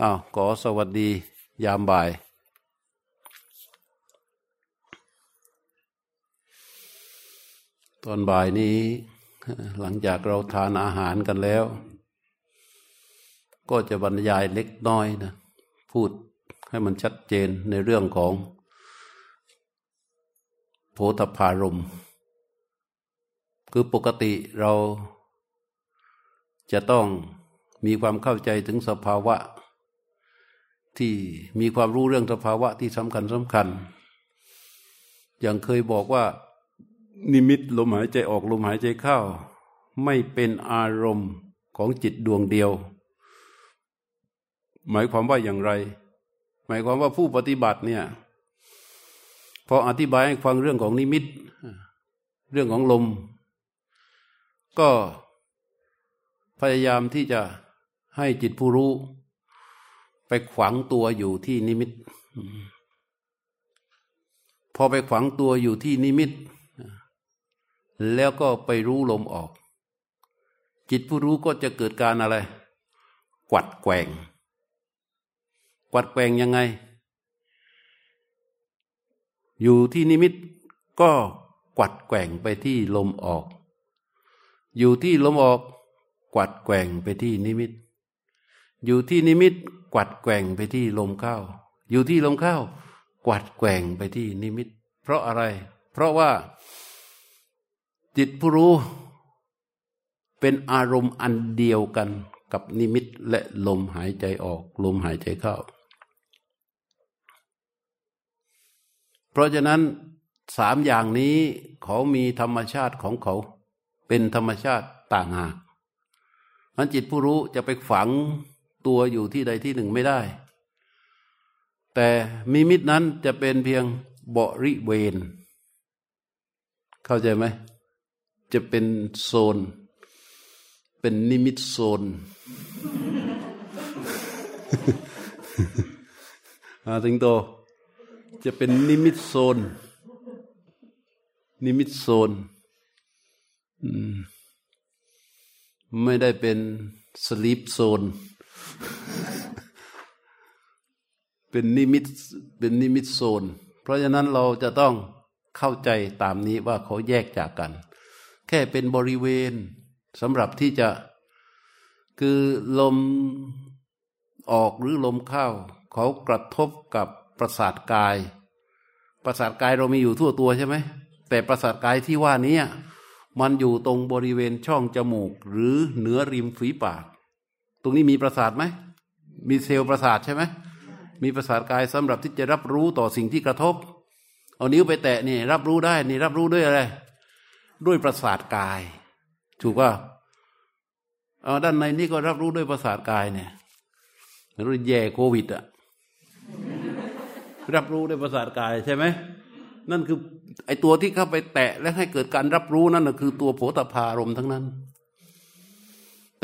อ้าวขอสวัสดียามบ่าย ตอนบ่ายนี้ หลังจากเราทานอาหารกันแล้ว ก็จะบรรยายเล็กน้อยนะ พูดให้มันชัดเจนในเรื่องของ โพธพารม คือปกติเราจะต้องมีความเข้าใจถึงสภาวะ ที่มีความรู้เรื่องสภาวะที่สำคัญสำคัญ อย่างเคยบอกว่า นิมิตลมหายใจออกลมหายใจเข้า ไม่เป็นอารมณ์ของจิตดวงเดียว หมายความว่าอย่างไร หมายความว่าผู้ปฏิบัติเนี่ยพออธิบายให้ฟังเรื่องของนิมิต เรื่องของลม ก็พยายามที่จะให้จิตผู้รู้ ไปขวางตัวอยู่ที่นิมิต พอไปขวางตัวอยู่ที่นิมิต แล้วก็ไปรู้ลมออก จิตผู้รู้ก็จะเกิดการอะไร กวัดแกว่งกวัดแกว่งยังไง อยู่ที่นิมิตก็กวัดแกว่งไปที่ลมออก อยู่ที่ลมออก กวัดแกว่งไปที่นิมิต อยู่ที่นิมิตกวัดแกว่งไปที่ลมเข้า อยู่ที่ลมเข้ากวัดแกว่งไปที่นิมิต เพราะอะไร เพราะว่า จิตผู้รู้เป็นอารมณ์อันเดียวกันกับนิมิตและลมหายใจออก ลมหายใจเข้า เพราะฉะนั้นสามอย่างนี้เขามีธรรมชาติของเขา เป็นธรรมชาติต่างหากมันจิตผู้รู้จะไปฝัง ตัวอยู่ที่ใดที่หนึ่งไม่ได้ แต่มิมิตนั้นจะเป็นเพียงบริเวณ เข้าใจไหม จะเป็นโซน เป็นนิมิตโซนอาถึงโต จะเป็นนิมิตโซน นิมิตโซนไม่ได้เป็น sleep zone เป็นนิมิตเป็นนิมิตโซน เพราะฉะนั้นเราจะต้องเข้าใจตามนี้ว่าเขาแยกจากกัน แค่เป็นบริเวณสำหรับที่จะคือลมออกหรือลมเข้า เขากระทบกับประสาทกาย ประสาทกายเรามีอยู่ทั่วตัวใช่ไหมแต่ประสาทกายที่ว่านี้มันอยู่ตรงบริเวณช่องจมูก หรือเหนือริมฝีปาก ตรงนี้มีประสาทไหมมีเซลล์ประสาทใช่ไหมมีประสาทกายสำหรับที่จะรับรู้ต่อสิ่งที่กระทบ เอานิ้วไปแตะนี่รับรู้ได้นี่รับรู้ด้วยอะไร ด้วยประสาทกาย ถูกป่ะเอาด้านในนี่ก็รับรู้ด้วยประสาทกายเนี่ยรู้แย่โควิดอะรับรู้ด้วยประสาทกายใช่ไหมนั่นคือไอตัวที่เข้าไปแตะและให้เกิดการรับรู้นั่นคือตัวโผฏฐารมทั้งนั้น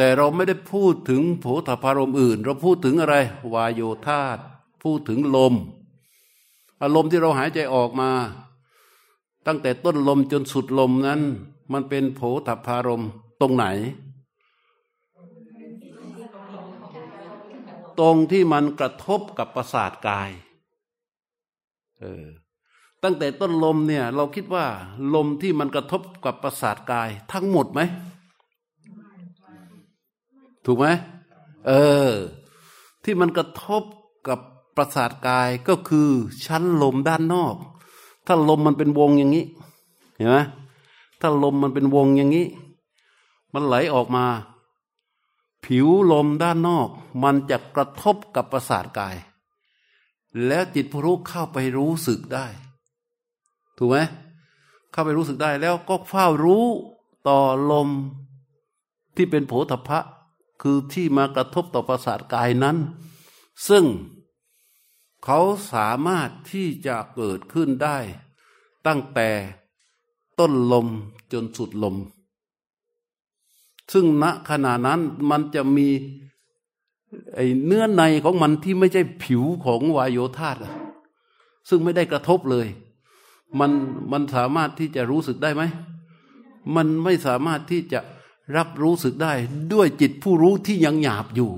แต่เราไม่ได้พูดถึงโผฏฐารมอื่น เราพูดถึงอะไร วายโยธาตพูดถึงลม อารมณ์ที่เราหายใจออกมา ตั้งแต่ต้นลมจนสุดลมนั้น มันเป็นโผฏฐารมตรงไหน ตรงที่มันกระทบกับประสาทกายเออตั้งแต่ต้นลมเนี่ย เราคิดว่า ลมที่มันกระทบกับประสาทกาย ทั้งหมดไหม ถูกไหมเออ ที่มันกระทบกับประสาทกายก็คือชั้นลมด้านนอก ถ้าลมมันเป็นวงอย่างนี้ เห็นไหมถ้าลมมันเป็นวงอย่างนี้ มันไหลออกมา ผิวลมด้านนอก มันจะกระทบกับประสาทกาย แล้วจิตผู้รู้เข้าไปรู้สึกได้ ถูกไหมเข้าไปรู้สึกได้แล้วก็เฝ้ารู้ต่อลมที่เป็นโผฏฐะ คือที่มากระทบต่อประสาทกายนั้น ซึ่งเขาสามารถที่จะเกิดขึ้นได้ ตั้งแต่ต้นลมจนสุดลม ซึ่งณขณะนั้นมันจะมีไอเนื้อในของมันที่ไม่ใช่ผิวของวายโยธาซึ่งไม่ได้กระทบเลย มันมันสามารถที่จะรู้สึกได้ไหม มันไม่สามารถที่จะ รับรู้สึกได้ด้วยจิตผู้รู้ที่ยังหยาบอยู่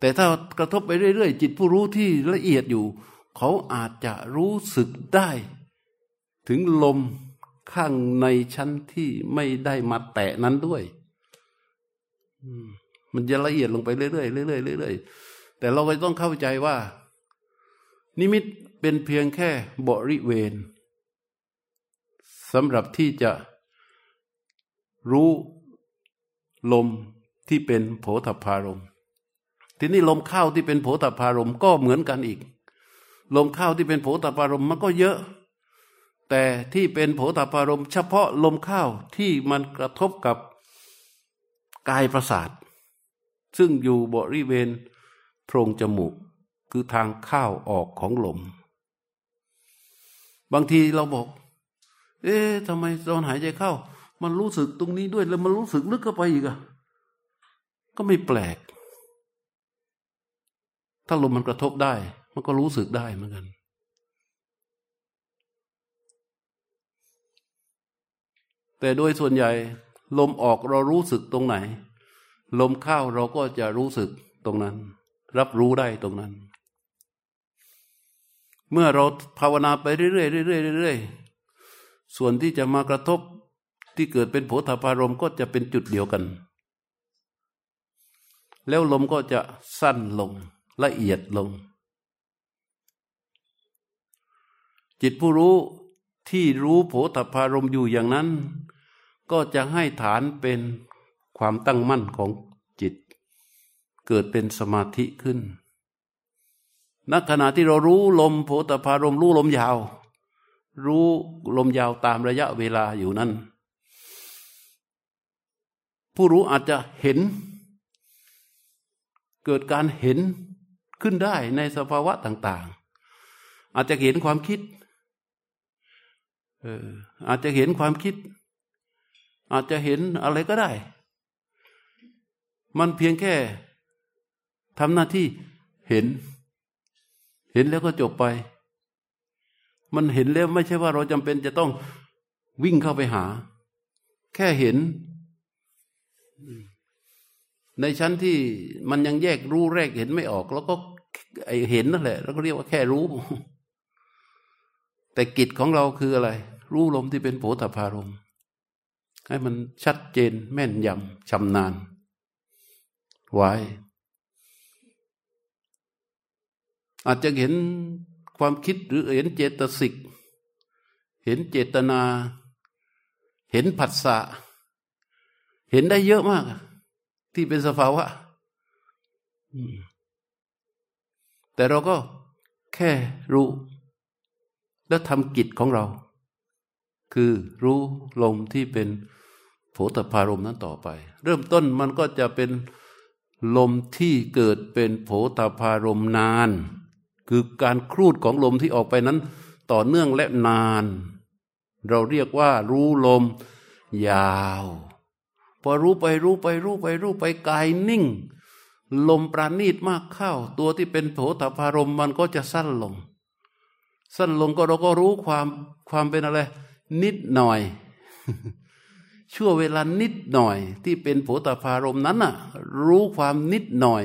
แต่ถ้ากระทบไปเรื่อยๆ จิตผู้รู้ที่ละเอียดอยู่ เขาอาจจะรู้สึกได้ ถึงลมข้างในชั้นที่ไม่ได้มาแตะนั้นด้วย มันจะละเอียดลงไปเรื่อยๆเรื่อยๆเรื่อยๆแต่เราก็ต้องเข้าใจว่า นิมิตเป็นเพียงแค่บริเวณสำหรับที่จะรู้ ลมที่เป็นโผฏฐารมทีนี้ลมเข้าที่เป็นโผฏฐารมก็เหมือนกันอีก ลมเข้าที่เป็นโผฏฐารมมันก็เยอะ แต่ที่เป็นโผฏฐารมเฉพาะลมเข้าที่มันกระทบกับกายประสาท ซึ่งอยู่บริเวณโพรงจมูก คือทางเข้าออกของลม บางทีเราบอก เอ๊ะทำไมตอนหายใจเข้า มันรู้สึกตรงนี้ด้วย แล้วมันรู้สึกลึกเข้าไปอีกอะก็ไม่แปลก ถ้าลมมันกระทบได้ มันก็รู้สึกได้เหมือนกันแต่โดยส่วนใหญ่ ลมออกเรารู้สึกตรงไหน ลมเข้าเราก็จะรู้สึกตรงนั้น รับรู้ได้ตรงนั้น เมื่อเราภาวนาไปเรื่อยๆเรื่อยๆเรื่อยๆส่วนที่จะมากระทบ ที่เกิดเป็นโผฏฐารมก็จะเป็นจุดเดียวกัน แล้วลมก็จะสั้นลงละเอียดลง จิตผู้รู้ที่รู้โผฏฐารมอยู่อย่างนั้น ก็จะให้ฐานเป็นความตั้งมั่นของจิต เกิดเป็นสมาธิขึ้นณขณะที่เรารู้ลมโผฏฐารมรู้ลมยาว รู้ลมยาวตามระยะเวลาอยู่นั้น ผู้รู้อาจจะเห็น เกิดการเห็นขึ้นได้ในสภาวะต่าง ๆ อาจจะเห็นความคิดเอออาจจะเห็นความคิด อาจจะเห็นอะไรก็ได้ มันเพียงแค่ทำหน้าที่เห็น เห็นแล้วก็จบไป มันเห็นแล้วไม่ใช่ว่าเราจำเป็นจะต้องวิ่งเข้าไปหา แค่เห็น ในชั้นที่มันยังแยกรู้แรกเห็นไม่ออก แล้วก็ไอเห็นนั่นแหละ แล้วก็เรียกว่าแค่รู้ แต่กิจของเราคืออะไร รู้ลมที่เป็นโผฏฐารมให้มันชัดเจนแม่นยำชำนาญ ไว้ อาจจะเห็นความคิดหรือเห็นเจตสิก เห็นเจตนา เห็นผัสสะ เห็นได้เยอะมาก ที่เป็นสภาวะแต่เราก็แค่รู้ แล้วทำกิจของเรา คือรู้ลมที่เป็นโผฏฐารมนั้นต่อไป เริ่มต้นมันก็จะเป็นลมที่เกิดเป็นโผฏฐารมนาน คือการครูดของลมที่ออกไปนั้น ต่อเนื่องและนาน เราเรียกว่ารู้ลมยาว พอรู้ไปรู้ไปรู้ไปรู้ไปกายนิ่ง ลมปราณีตมากเข้า ตัวที่เป็นโผฏฐารมมันก็จะสั้นลง สั้นลงก็เราก็รู้ความความเป็นอะไร นิดหน่อยชั่วเวลานิดหน่อย ที่เป็นโผฏฐารมนั้นน่ะ รู้ความนิดหน่อย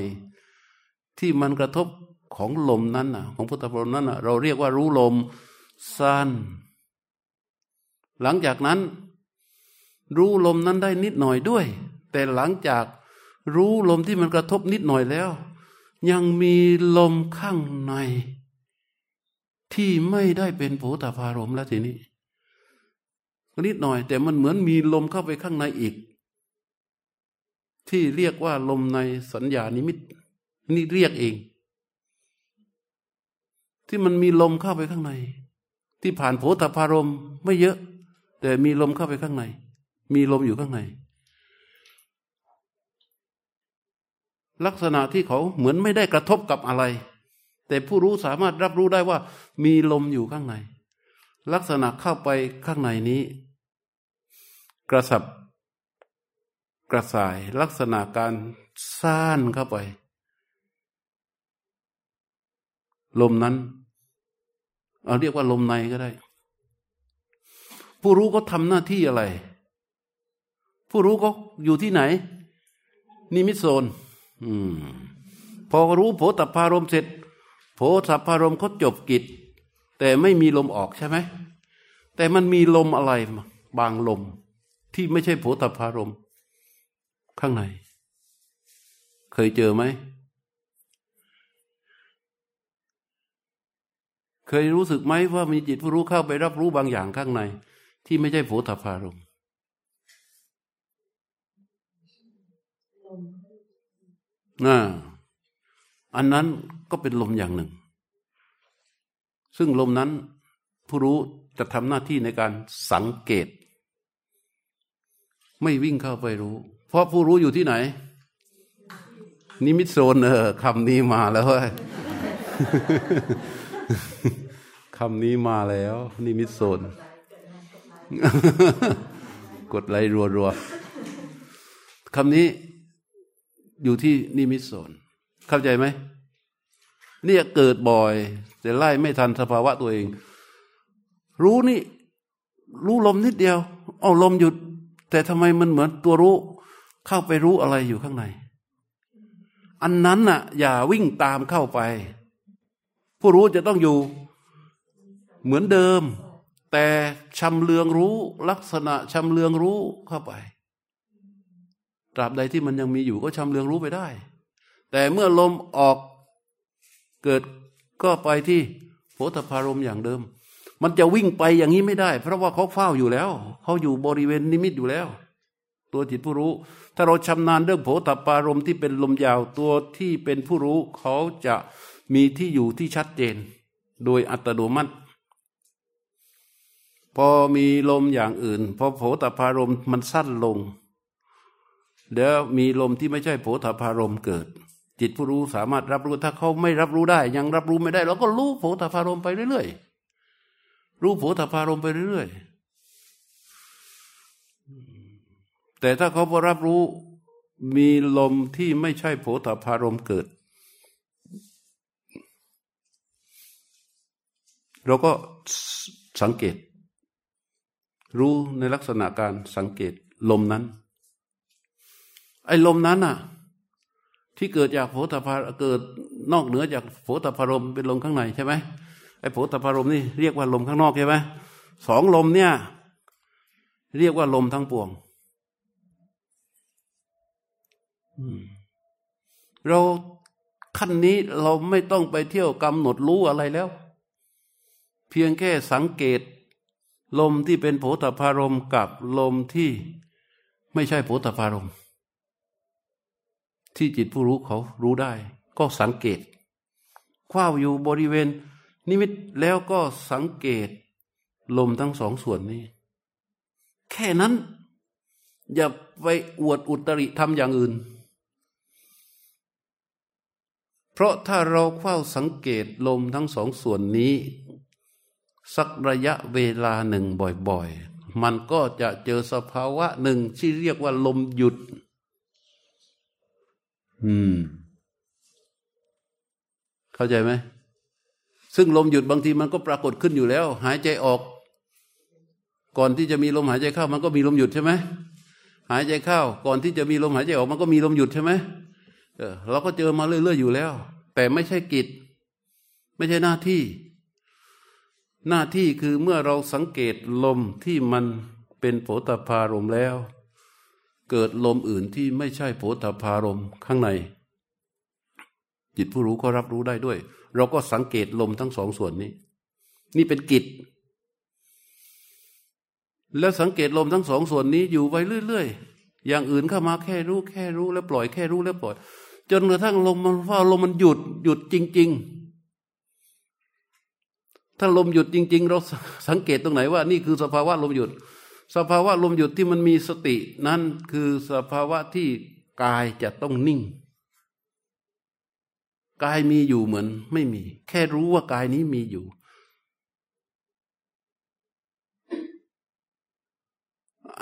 ที่มันกระทบของลมนั้นน่ะ ของโผฏฐารมนั้นน่ะ เราเรียกว่ารู้ลมสั้นหลังจากนั้น รู้ลมนั้นได้นิดหน่อยด้วย แต่หลังจากรู้ลมที่มันกระทบนิดหน่อยแล้ว ยังมีลมข้างใน ที่ไม่ได้เป็นโผฏฐารมแล้วทีนี้นิดหน่อย แต่มันเหมือนมีลมเข้าไปข้างในอีก ที่เรียกว่าลมในสัญญานิมิตนี่เรียกเอง ที่มันมีลมเข้าไปข้างใน ที่ผ่านโผฏฐารมไม่เยอะ แต่มีลมเข้าไปข้างใน มีลมอยู่ข้างใน ลักษณะที่เขาเหมือนไม่ได้กระทบกับอะไร แต่ผู้รู้สามารถรับรู้ได้ว่า มีลมอยู่ข้างใน ลักษณะเข้าไปข้างในนี้ กระสับกระสายลักษณะการซ่านเข้าไป ลมนั้น เอาเรียกว่าลมในก็ได้ ผู้รู้ก็ทำหน้าที่อะไร ผู้รู้ก็อยู่ที่ไหน นิมิตโซน อืม พอรู้โผฏฐารมเสร็จโผฏฐารมเขาจบกิจ แต่ไม่มีลมออกใช่ไหมแต่มันมีลมอะไร บางลม ที่ไม่ใช่โผฏฐารมข้างใน เคยเจอไหม เคยรู้สึกไหมว่ามีจิตผู้รู้เข้าไปรับรู้บางอย่างข้างใน ที่ไม่ใช่โผฏฐารมน่า อันนั้นก็เป็นลมอย่างหนึ่ง ซึ่งลมนั้นผู้รู้จะทำหน้าที่ในการสังเกต ไม่วิ่งเข้าไปรู้ เพราะผู้รู้อยู่ที่ไหน นิมิตโซนเออคำนี้มาแล้วเว้ยคำนี้มาแล้ว นิมิตโซน กดไลก์รัวๆคำนี้ อยู่ที่นิมิตโซนเข้าใจไหมเนี่ยเกิดบ่อย แต่ไล่ไม่ทันสภาวะตัวเอง รู้นี่ รู้ลมนิดเดียวเอาลมหยุด แต่ทำไมมันเหมือนตัวรู้ เข้าไปรู้อะไรอยู่ข้างใน อันนั้นน่ะ อย่าวิ่งตามเข้าไป ผู้รู้จะต้องอยู่เหมือนเดิม แต่ชำเลืองรู้ลักษณะชำเลืองรู้เข้าไป ตราบใดที่มันยังมีอยู่ก็ชำเลืองรู้ไปได้ แต่เมื่อลมออกเกิดก็ไปที่โพธพารมอย่างเดิม มันจะวิ่งไปอย่างนี้ไม่ได้ เพราะว่าเขาเฝ้าอยู่แล้ว เขาอยู่บริเวณนิมิตอยู่แล้ว ตัวจิตผู้รู้ ถ้าเราชำนาญเรื่องโผฏปารมที่เป็นลมยาวตัวที่เป็นผู้รู้ เขาจะมีที่อยู่ที่ชัดเจน โดยอัตโนมัติ พอมีลมอย่างอื่น พอโผฏพารมมันสั้นลง เดี๋ยวมีลมที่ไม่ใช่โผฏพารมเกิด จิตผู้รู้สามารถรับรู้ถ้าเขาไม่รับรู้ได้ ยังรับรู้ไม่ได้ เราก็รู้โผฏพารมไปเรื่อยๆรู้โผฏพารมไปเรื่อยๆแต่ถ้าเขาพอรับรู้มีลมที่ไม่ใช่โผฏพารมเกิด เราก็สังเกต รู้ในลักษณะการสังเกตลมนั้น ไอ้ลมนั้นอะ ที่เกิดจากโผฏฐารเกิดนอกเหนือจากโผฏฐารมเป็นลมข้างในใช่ไหมไอ้โผฏฐารมนี่เรียกว่าลมข้างนอกใช่ไหมสองลมเนี่ย เรียกว่าลมทั้งปวงเราขั้นนี้เราไม่ต้องไปเที่ยวกำหนดรู้อะไรแล้ว เพียงแค่สังเกต ลมที่เป็นโผฏฐารมกับลมที่ไม่ใช่โผฏฐารม ที่จิตผู้รู้เขารู้ได้ ก็สังเกตคว้าอยู่บริเวณ นิมิตแล้วก็สังเกต ลมทั้งสองส่วนนี้ แค่นั้น อย่าไปอวดอุตริทำอย่างอื่น เพราะถ้าเราเฝ้าสังเกตลมทั้งสองส่วนนี้ สักระยะเวลาหนึ่งบ่อยๆ มันก็จะเจอสภาวะหนึ่งที่เรียกว่าลมหยุด อืม เข้าใจไหมซึ่งลมหยุดบางทีมันก็ปรากฏขึ้นอยู่แล้ว หายใจออก ก่อนที่จะมีลมหายใจเข้า มันก็มีลมหยุดใช่ไหมหายใจเข้า ก่อนที่จะมีลมหายใจออก มันก็มีลมหยุดใช่ไหมเออเราก็เจอมาเรื่อยๆอยู่แล้ว แต่ไม่ใช่กิจ ไม่ใช่หน้าที่ หน้าที่คือเมื่อเราสังเกตลมที่มันเป็นโผฏฐารมแล้ว เกิดลมอื่นที่ไม่ใช่โผฏฐารมข้างใน จิตผู้รู้ก็รับรู้ได้ด้วย เราก็สังเกตลมทั้งสองส่วนนี้ นี่เป็นกิจ แล้วสังเกตลมทั้งสองส่วนนี้อยู่ไปเรื่อยๆ อย่างอื่นเข้ามาแค่รู้แค่รู้แล้วปล่อยแค่รู้แล้วปล่อย จนกระทั่งลมมันว่าลมมันหยุดหยุดจริง ๆถ้าลมหยุดจริง ๆ เราสังเกตตรงไหนว่า นี่คือสภาวะลมหยุด สภาวะลมหยุดที่มันมีสตินั้นคือสภาวะที่กายจะต้องนิ่ง กายมีอยู่เหมือนไม่มี แค่รู้ว่ากายนี้มีอยู่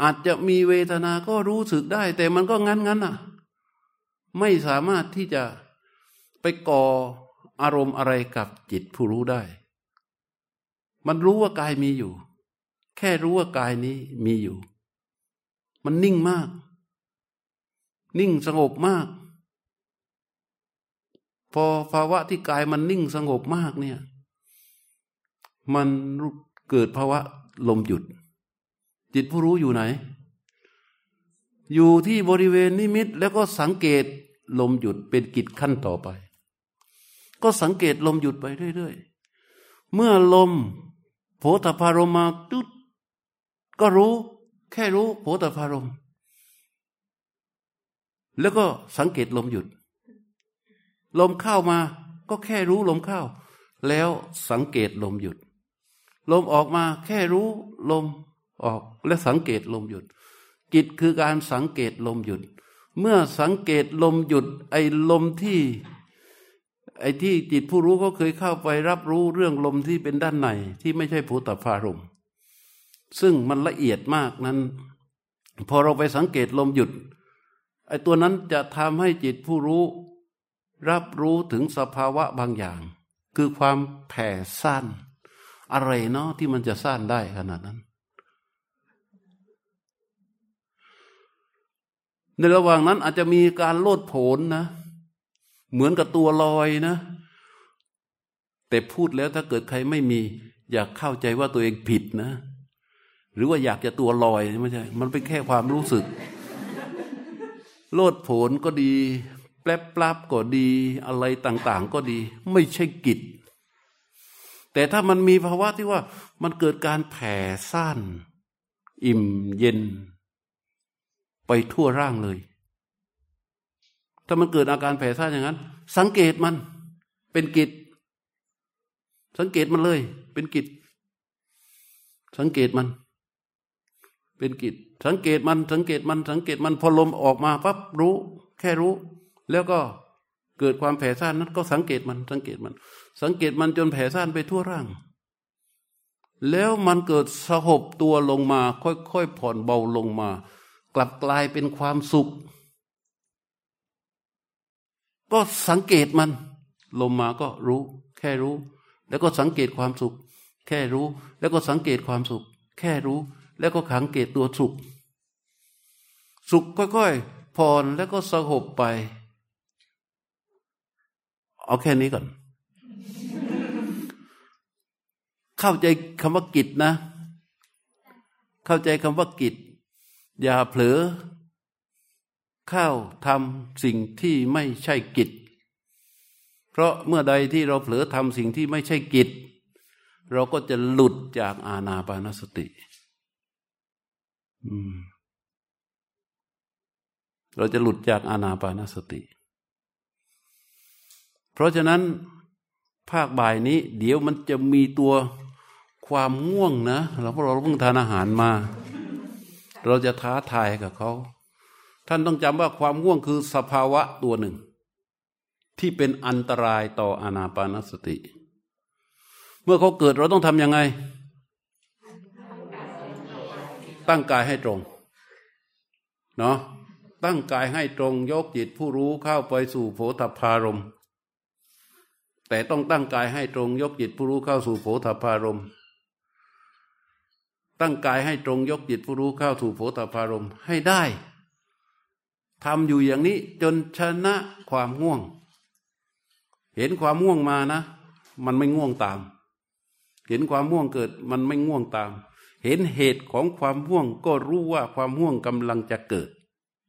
อาจจะมีเวทนาก็รู้สึกได้ แต่มันก็งั้นงั้นอะ ไม่สามารถที่จะไปก่ออารมณ์อะไรกับจิตผู้รู้ได้ มันรู้ว่ากายมีอยู่ แค่รู้ว่ากายนี้มีอยู่ มันนิ่งมาก นิ่งสงบมาก พอภาวะที่กายมันนิ่งสงบมากเนี่ย มันเกิดภาวะลมหยุด จิตผู้รู้อยู่ไหน อยู่ที่บริเวณนิมิตแล้วก็สังเกตลมหยุดเป็นกิจขั้นต่อไป ก็สังเกตลมหยุดไปเรื่อยๆ เมื่อลมโผฏฐารมาตุ๊ด ก็รู้แค่รู้โผฏฐารม แล้วก็สังเกตลมหยุด ลมเข้ามาก็แค่รู้ลมเข้า แล้วสังเกตลมหยุด ลมออกมาแค่รู้ลมออกและสังเกตลมหยุดกิจคือการสังเกตลมหยุด เมื่อสังเกตลมหยุด ไอ้ลมที่ ไอ้ที่จิตผู้รู้ก็เคยเข้าไปรับรู้เรื่องลมที่เป็นด้านในที่ไม่ใช่ภูตภารม ซึ่งมันละเอียดมากนั้น พอเราไปสังเกตลมหยุดไอ้ตัวนั้นจะทำให้จิตผู้รู้ รับรู้ถึงสภาวะบางอย่าง คือความแผ่สั้น อะไรเนาะที่มันจะสั้นได้ขนาดนั้นในระหว่างนั้นอาจจะมีการโลดโผนนะ เหมือนกับตัวลอยนะ แต่พูดแล้วถ้าเกิดใครไม่มี อยากเข้าใจว่าตัวเองผิดนะ หรือว่าอยากจะตัวลอยไม่ใช่ มันเป็นแค่ความรู้สึก โลดโผนก็ดี แปลบปลับก็ดี อะไรต่าง ๆ ก็ดี ไม่ใช่กิจ แต่ถ้ามันมีภาวะที่ว่ามันเกิดการแผ่ซ่านอิ่มเย็น ไปทั่วร่างเลย ถ้ามันเกิดอาการแผ่ซ่านอย่างนั้น สังเกตมัน เป็นกิจ สังเกตมันเลย เป็นกิจ สังเกตมัน เป็นกิจ สังเกตมันสังเกตมันสังเกตมันพอลมออกมาปั๊บรู้ แค่รู้ แล้วก็เกิดความแผ่ซ่านนั้นก็สังเกตมันสังเกตมัน สังเกตมันจนแผ่ซ่านไปทั่วร่าง แล้วมันเกิดสหบตัวลงมา ค่อยๆผ่อนเบาลงมา กลับกลายเป็นความสุข ก็สังเกตมันลงมาก็รู้ แค่รู้ แล้วก็สังเกตความสุข แค่รู้ แล้วก็สังเกตความสุข แค่รู้ แล้วก็ขังเกตตัวสุข สุขค่อยๆผ่อนแล้วก็สงบไป เอาแค่นี้ก่อน เข้าใจคำว่ากิจนะ เข้าใจคำว่ากิจ อย่าเผลอ เข้าทำสิ่งที่ไม่ใช่กิจ เพราะเมื่อใดที่เราเผลอทำสิ่งที่ไม่ใช่กิจ เราก็จะหลุดจากอาณาปานสติ เราจะหลุดจากอานาปานสติ เพราะฉะนั้นภาคบ่ายนี้ เดี๋ยวมันจะมีตัวความง่วงนะเราพวกเราเพิ่งทานอาหารมา เราจะท้าทายกับเขา ท่านต้องจำว่าความง่วงคือสภาวะตัวหนึ่ง ที่เป็นอันตรายต่ออานาปานสติ เมื่อเขาเกิดเราต้องทำยังไง ตั้งกายให้ตรงเนาะตั้งกายให้ตรงยกจิตผู้รู้เข้าไปสู่โผฏฐารมแต่ต้องตั้งกายให้ตรงยกจิตผู้รู้เข้าสู่โผฏฐารมตั้งกายให้ตรงยกจิตผู้รู้เข้าสู่โผฏฐารมให้ได้ทำอยู่อย่างนี้จนชนะความง่วง เห็นความง่วงมานะ มันไม่ง่วงตาม เห็นความง่วงเกิดมันไม่ง่วงตาม เห็นเหตุของความห่วงก็รู้ว่าความห่วงกำลังจะเกิด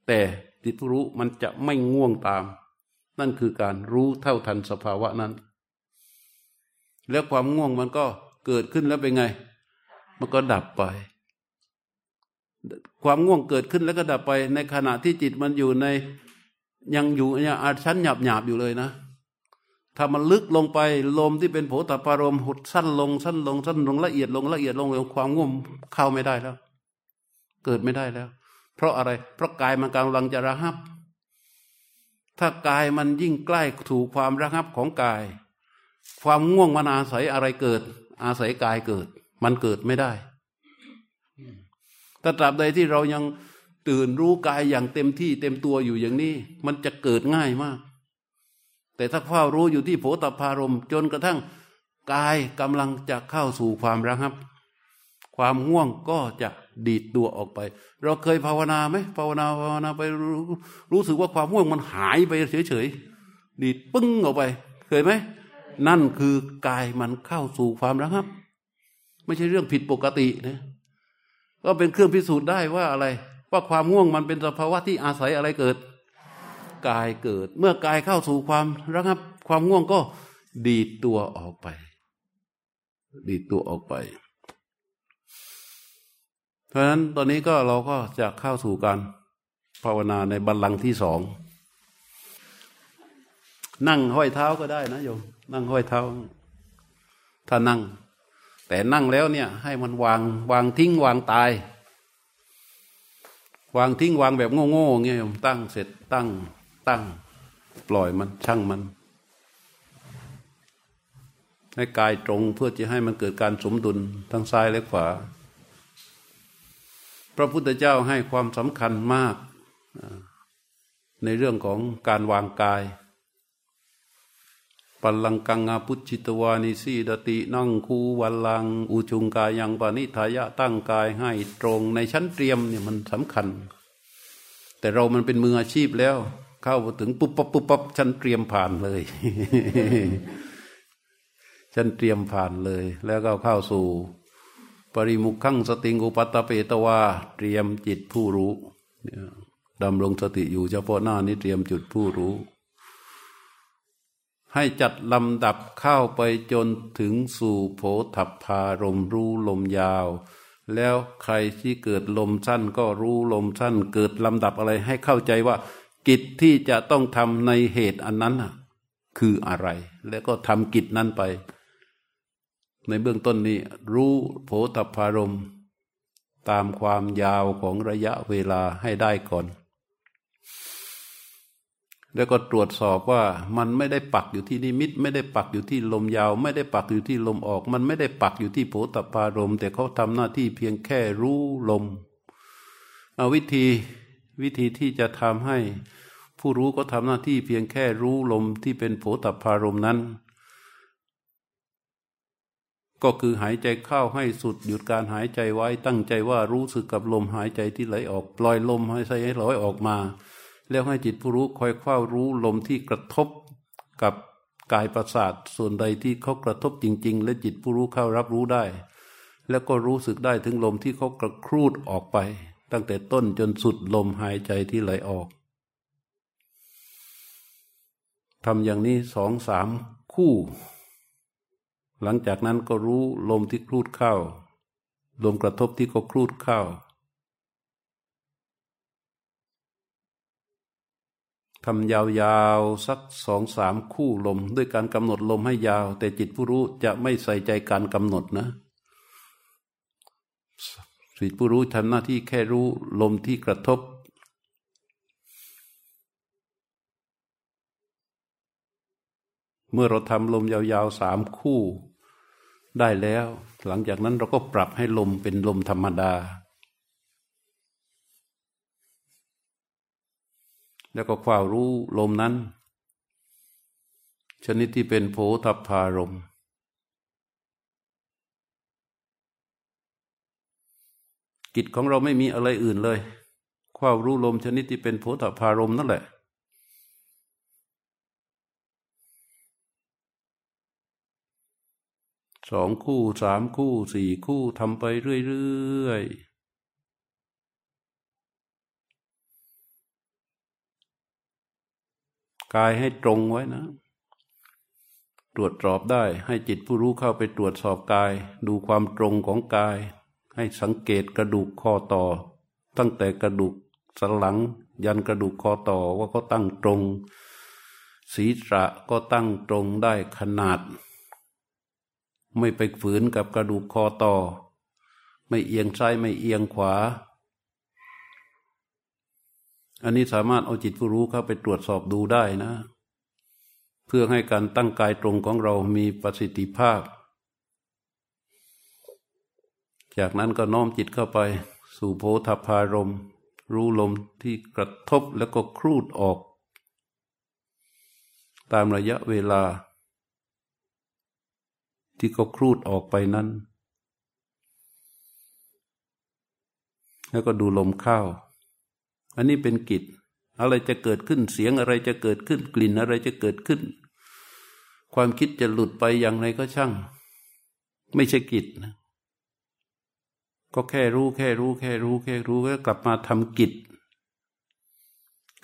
แต่จิตรู้มันจะไม่ง่วงตาม นั่นคือการรู้เท่าทันสภาวะนั้น แล้วความง่วงมันก็เกิดขึ้นแล้วเป็นไง มันก็ดับไป ความง่วงเกิดขึ้นแล้วก็ดับไป ในขณะที่จิตมันอยู่ในยังอยู่เนี่ยอาชั้นหยาบหยาบอยู่เลยนะ ถ้ามันลึกลงไปลมที่เป็นโผฏฐารมหดสั้นลงสั้นลงสั้นลงละเอียดลงละเอียดลงความง่วงเข้าไม่ได้แล้ว เกิดไม่ได้แล้ว เพราะอะไร เพราะกายมันกำลังจะระหับ ถ้ากายมันยิ่งใกล้ถูกความระหับของกาย ความง่วงมันอาศัยอะไรเกิด อาศัยกายเกิด มันเกิดไม่ได้ถ้าตราบใดที่เรายังตื่นรู้กายอย่างเต็มที่เต็มตัวอยู่อย่างนี้ มันจะเกิดง่ายมาก แต่ถ้าเฝ้ารู้อยู่ที่โผตพารมจนกระทั่งกายกำลังจะเข้าสู่ความระงับ ความง่วงก็จะดีดตัวออกไป เราเคยภาวนาไหมภาวนาภาวนาไปรู้รู้สึกว่าความง่วงมันหายไปเฉยๆดีดปึ้งออกไป เคยไหมนั่นคือกายมันเข้าสู่ความระงับ ไม่ใช่เรื่องผิดปกตินะก็เป็นเครื่องพิสูจน์ได้ว่าอะไร ว่าความง่วงมันเป็นสภาวะที่อาศัยอะไรเกิด กายเกิด เมื่อกายเข้าสู่ความระงับ ความง่วงก็ดีดตัวออกไป ดีดตัวออกไป เพราะฉะนั้นตอนนี้ก็เราก็จะเข้าสู่การภาวนาในบัลลังก์ที่สอง นั่งห้อยเท้าก็ได้นะโยมนั่งห้อยเท้า ถ้านั่ง แต่นั่งแล้วเนี่ย ให้มันวางวางทิ้งวางตายวางทิ้งวางแบบโง่ๆเงี้ยโยมตั้งเสร็จตั้ง ตั้ง ปล่อยมันช่างมัน ให้กายตรงเพื่อจะให้มันเกิดการสมดุลทั้งซ้ายและขวา พระพุทธเจ้าให้ความสำคัญมาก ในเรื่องของการวางกายปัลลังกังอาพุชิตวานิสีดตินั่งคูวัลลัง อุชุงกายยังปานิทายะตั้งกายให้ตรงในชั้นเตรียมเนี่ยมันสำคัญ แต่เรามันเป็นมืออาชีพแล้ว เข้าถึงปุ๊บปั๊บปุ๊บปั๊บฉันเตรียมผ่านเลย ฉันเตรียมผ่านเลย แล้วก็เข้าสู่ ปริมุขขังสติงอุปัตตเปตวาเตรียมจิตผู้รู้ดำรงสติอยู่เฉพาะหน้านี้เตรียมจุดผู้รู้ ให้จัดลำดับเข้าไปจนถึงสู่โผถับพารมรู้ลมยาว แล้วใครที่เกิดลมสั้นก็รู้ลมสั้น เกิดลำดับอะไรให้เข้าใจว่า กิจที่จะต้องทำในเหตุอันนั้นคืออะไร แล้วก็ทำกิจนั้นไป ในเบื้องต้นนี้รู้โผฏพารมตามความยาวของระยะเวลาให้ได้ก่อน แล้วก็ตรวจสอบว่ามันไม่ได้ปักอยู่ที่นิมิต ไม่ได้ปักอยู่ที่ลมยาว ไม่ได้ปักอยู่ที่ลมออก มันไม่ได้ปักอยู่ที่โผตปารมแต่เขาทำหน้าที่เพียงแค่รู้ลมเอาวิธีวิธีที่จะทำให้ ผู้รู้ก็ทำหน้าที่เพียงแค่รู้ลมที่เป็นโผตปารมนั้น ก็คือหายใจเข้าให้สุดหยุดการหายใจไว้ตั้งใจว่ารู้สึกกับลมหายใจที่ไหลออก ปล่อยลมให้ใส่ให้ไหลออกมา แล้วให้จิตผู้รู้คอยเฝ้ารู้ลมที่กระทบกับกายประสาทส่วนใดที่เขากระทบจริง ๆ และจิตผู้รู้เข้ารับรู้ได้ แล้วก็รู้สึกได้ถึงลมที่เขากระครูดออกไป ตั้งแต่ต้นจนสุดลมหายใจที่ไหลออก ทำอย่างนี้สองสามคู่ หลังจากนั้นก็รู้ลมที่ครูดเข้า ลมกระทบที่เขาครูดเข้า ทำยาวๆสักสองสามคู่ลม ด้วยการกำหนดลมให้ยาว แต่จิตผู้รู้จะไม่ใส่ใจการกำหนดนะจิตผู้รู้ทำหน้าที่แค่รู้ลมที่กระทบ เมื่อเราทำลมยาวๆสามคู่ได้แล้ว หลังจากนั้นเราก็ปรับให้ลมเป็นลมธรรมดา แล้วก็ความรู้ลมนั้น ชนิดที่เป็นโพธพารมกิจของเราไม่มีอะไรอื่นเลย ความรู้ลมชนิดที่เป็นโพธพารมนั่นแหละ สองคู่สามคู่สี่คู่ทำไปเรื่อยๆ กายให้ตรงไว้นะ ตรวจสอบได้ให้จิตผู้รู้เข้าไปตรวจสอบกาย ดูความตรงของกาย ให้สังเกตกระดูกคอต่อ ตั้งแต่กระดูกสันหลัง ยันกระดูกคอต่อว่าก็ตั้งตรง ศีรษะก็ตั้งตรงได้ขนาด ไม่ไปฝืนกับกระดูกคอต่อ ไม่เอียงซ้ายไม่เอียงขวา อันนี้สามารถเอาจิตผู้รู้เข้าไปตรวจสอบดูได้นะ เพื่อให้การตั้งกายตรงของเรามีประสิทธิภาพ จากนั้นก็น้อมจิตเข้าไปสู่โพธพารมรู้ลมที่กระทบแล้วก็ครูดออก ตามระยะเวลา ที่ก็ครูดออกไปนั้น แล้วก็ดูลมเข้า อันนี้เป็นกิจ อะไรจะเกิดขึ้นเสียงอะไรจะเกิดขึ้นกลิ่นอะไรจะเกิดขึ้น ความคิดจะหลุดไปอย่างไรก็ช่าง ไม่ใช่กิจนะก็แค่รู้แค่รู้แค่รู้แค่รู้แล้วกลับมาทำกิจ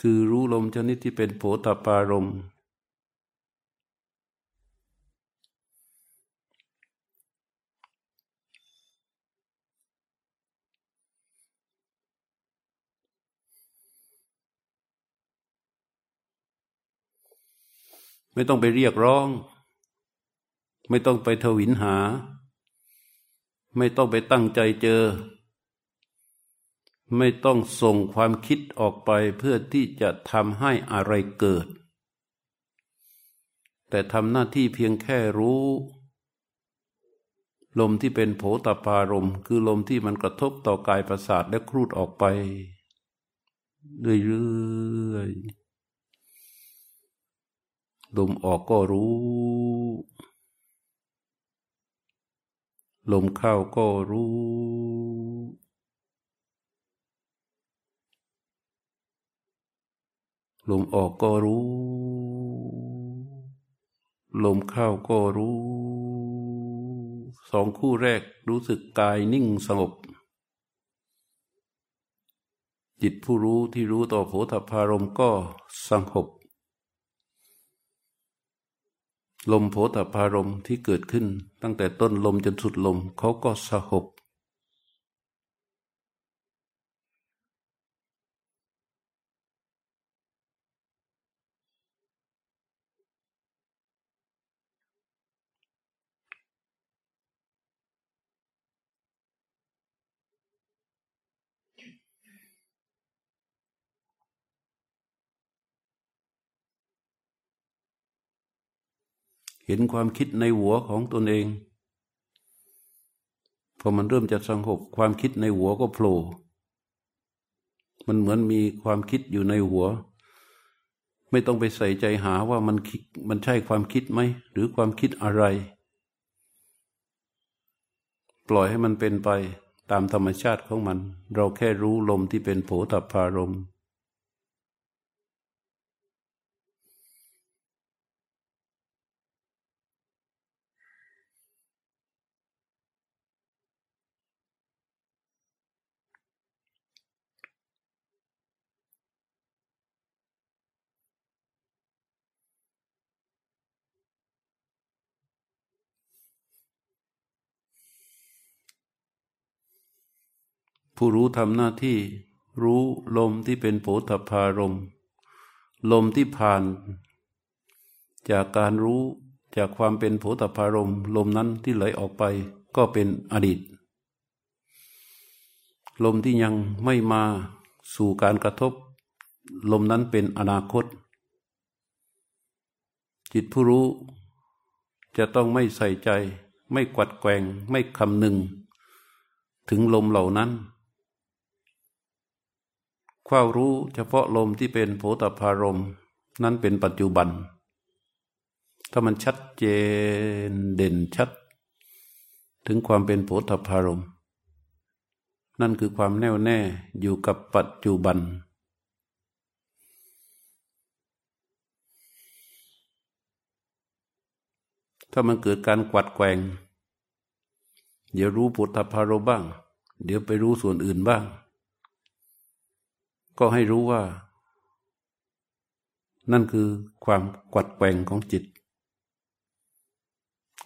คือรู้ลมชนิดที่เป็นโผฏปารมณ์ ไม่ต้องไปเรียกร้อง ไม่ต้องไปทวินหา ไม่ต้องไปตั้งใจเจอ ไม่ต้องส่งความคิดออกไปเพื่อที่จะทำให้อะไรเกิด แต่ทำหน้าที่เพียงแค่รู้ ลมที่เป็นโผตปารมคือลมที่มันกระทบต่อกายประสาทและครูดออกไป เรื่อยๆ ลมออกก็รู้ ลมเข้าก็รู้ ลมออกก็รู้ ลมเข้าก็รู้ สองคู่แรกรู้สึกกายนิ่งสงบ จิตผู้รู้ที่รู้ต่อโผฏฐพารมก็สงบ ลมโผฏฐารมที่เกิดขึ้น ตั้งแต่ต้นลมจนสุดลมเขาก็สหบ เห็นความคิดในหัวของตนเอง พอมันเริ่มจะสงบความคิดในหัวก็โผล่มันเหมือนมีความคิดอยู่ในหัว ไม่ต้องไปใส่ใจหาว่ามันมันใช่ความคิดไหม หรือความคิดอะไร ปล่อยให้มันเป็นไปตามธรรมชาติของมัน เราแค่รู้ลมที่เป็นโผฏฐารมณ์ ผู้รู้ทำหน้าที่ รู้ลมที่เป็นโผฏฐารม ลมที่ผ่าน จากการรู้จากความเป็นโผฏฐารม ลมนั้นที่ไหลออกไปก็เป็นอดีต ลมที่ยังไม่มาสู่การกระทบ ลมนั้นเป็นอนาคต จิตผู้รู้จะต้องไม่ใส่ใจ ไม่กวัดแกงไม่คำนึง ถึงลมเหล่านั้น ความรู้เฉพาะลมที่เป็นโผฏฐารมนั้นเป็นปัจจุบัน ถ้ามันชัดเจนเด่นชัด ถึงความเป็นโผฏฐารมนั่นคือความแน่วแน่อยู่กับปัจจุบัน ถ้ามันเกิดการกวัดแกงเดี๋ยวรู้ปุถพารมบ้าง เดี๋ยวไปรู้ส่วนอื่นบ้าง ก็ให้รู้ว่า นั่นคือความกวัดแกงของจิต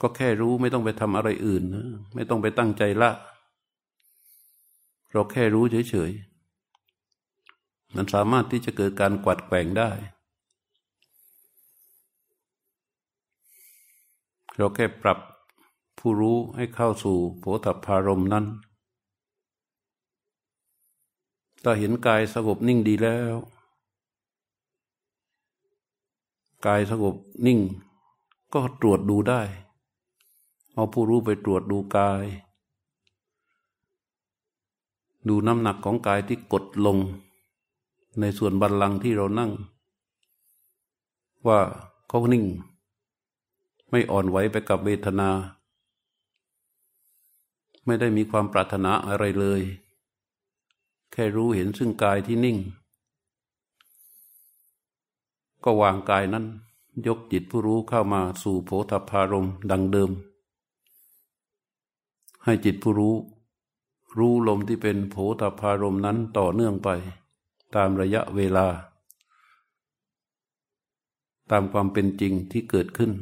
ก็แค่รู้ไม่ต้องไปทำอะไรอื่นนะไม่ต้องไปตั้งใจละ เราแค่รู้เฉยๆมันสามารถที่จะเกิดการกวัดแกงได้ เราแค่ปรับผู้รู้ให้เข้าสู่โผฏฐารมนั้น ถ้าเห็นกายสงบนิ่งดีแล้ว กายสงบนิ่ง ก็ตรวจดูได้ เอาผู้รู้ไปตรวจดูกาย ดูน้ำหนักของกายที่กดลง ในส่วนบันลังที่เรานั่ง ว่าเขานิ่ง ไม่อ่อนไหวไปกับเวทนา ไม่ได้มีความปรารถนาอะไรเลย แค่รู้เห็นซึ่งกายที่นิ่ง ก็วางกายนั้น ยกจิตผู้รู้เข้ามาสู่โผฏฐารมดังเดิม ให้จิตผู้รู้ รู้ลมที่เป็นโผฏฐารมนั้นต่อเนื่องไป ตามระยะเวลา ตามความเป็นจริงที่เกิดขึ้น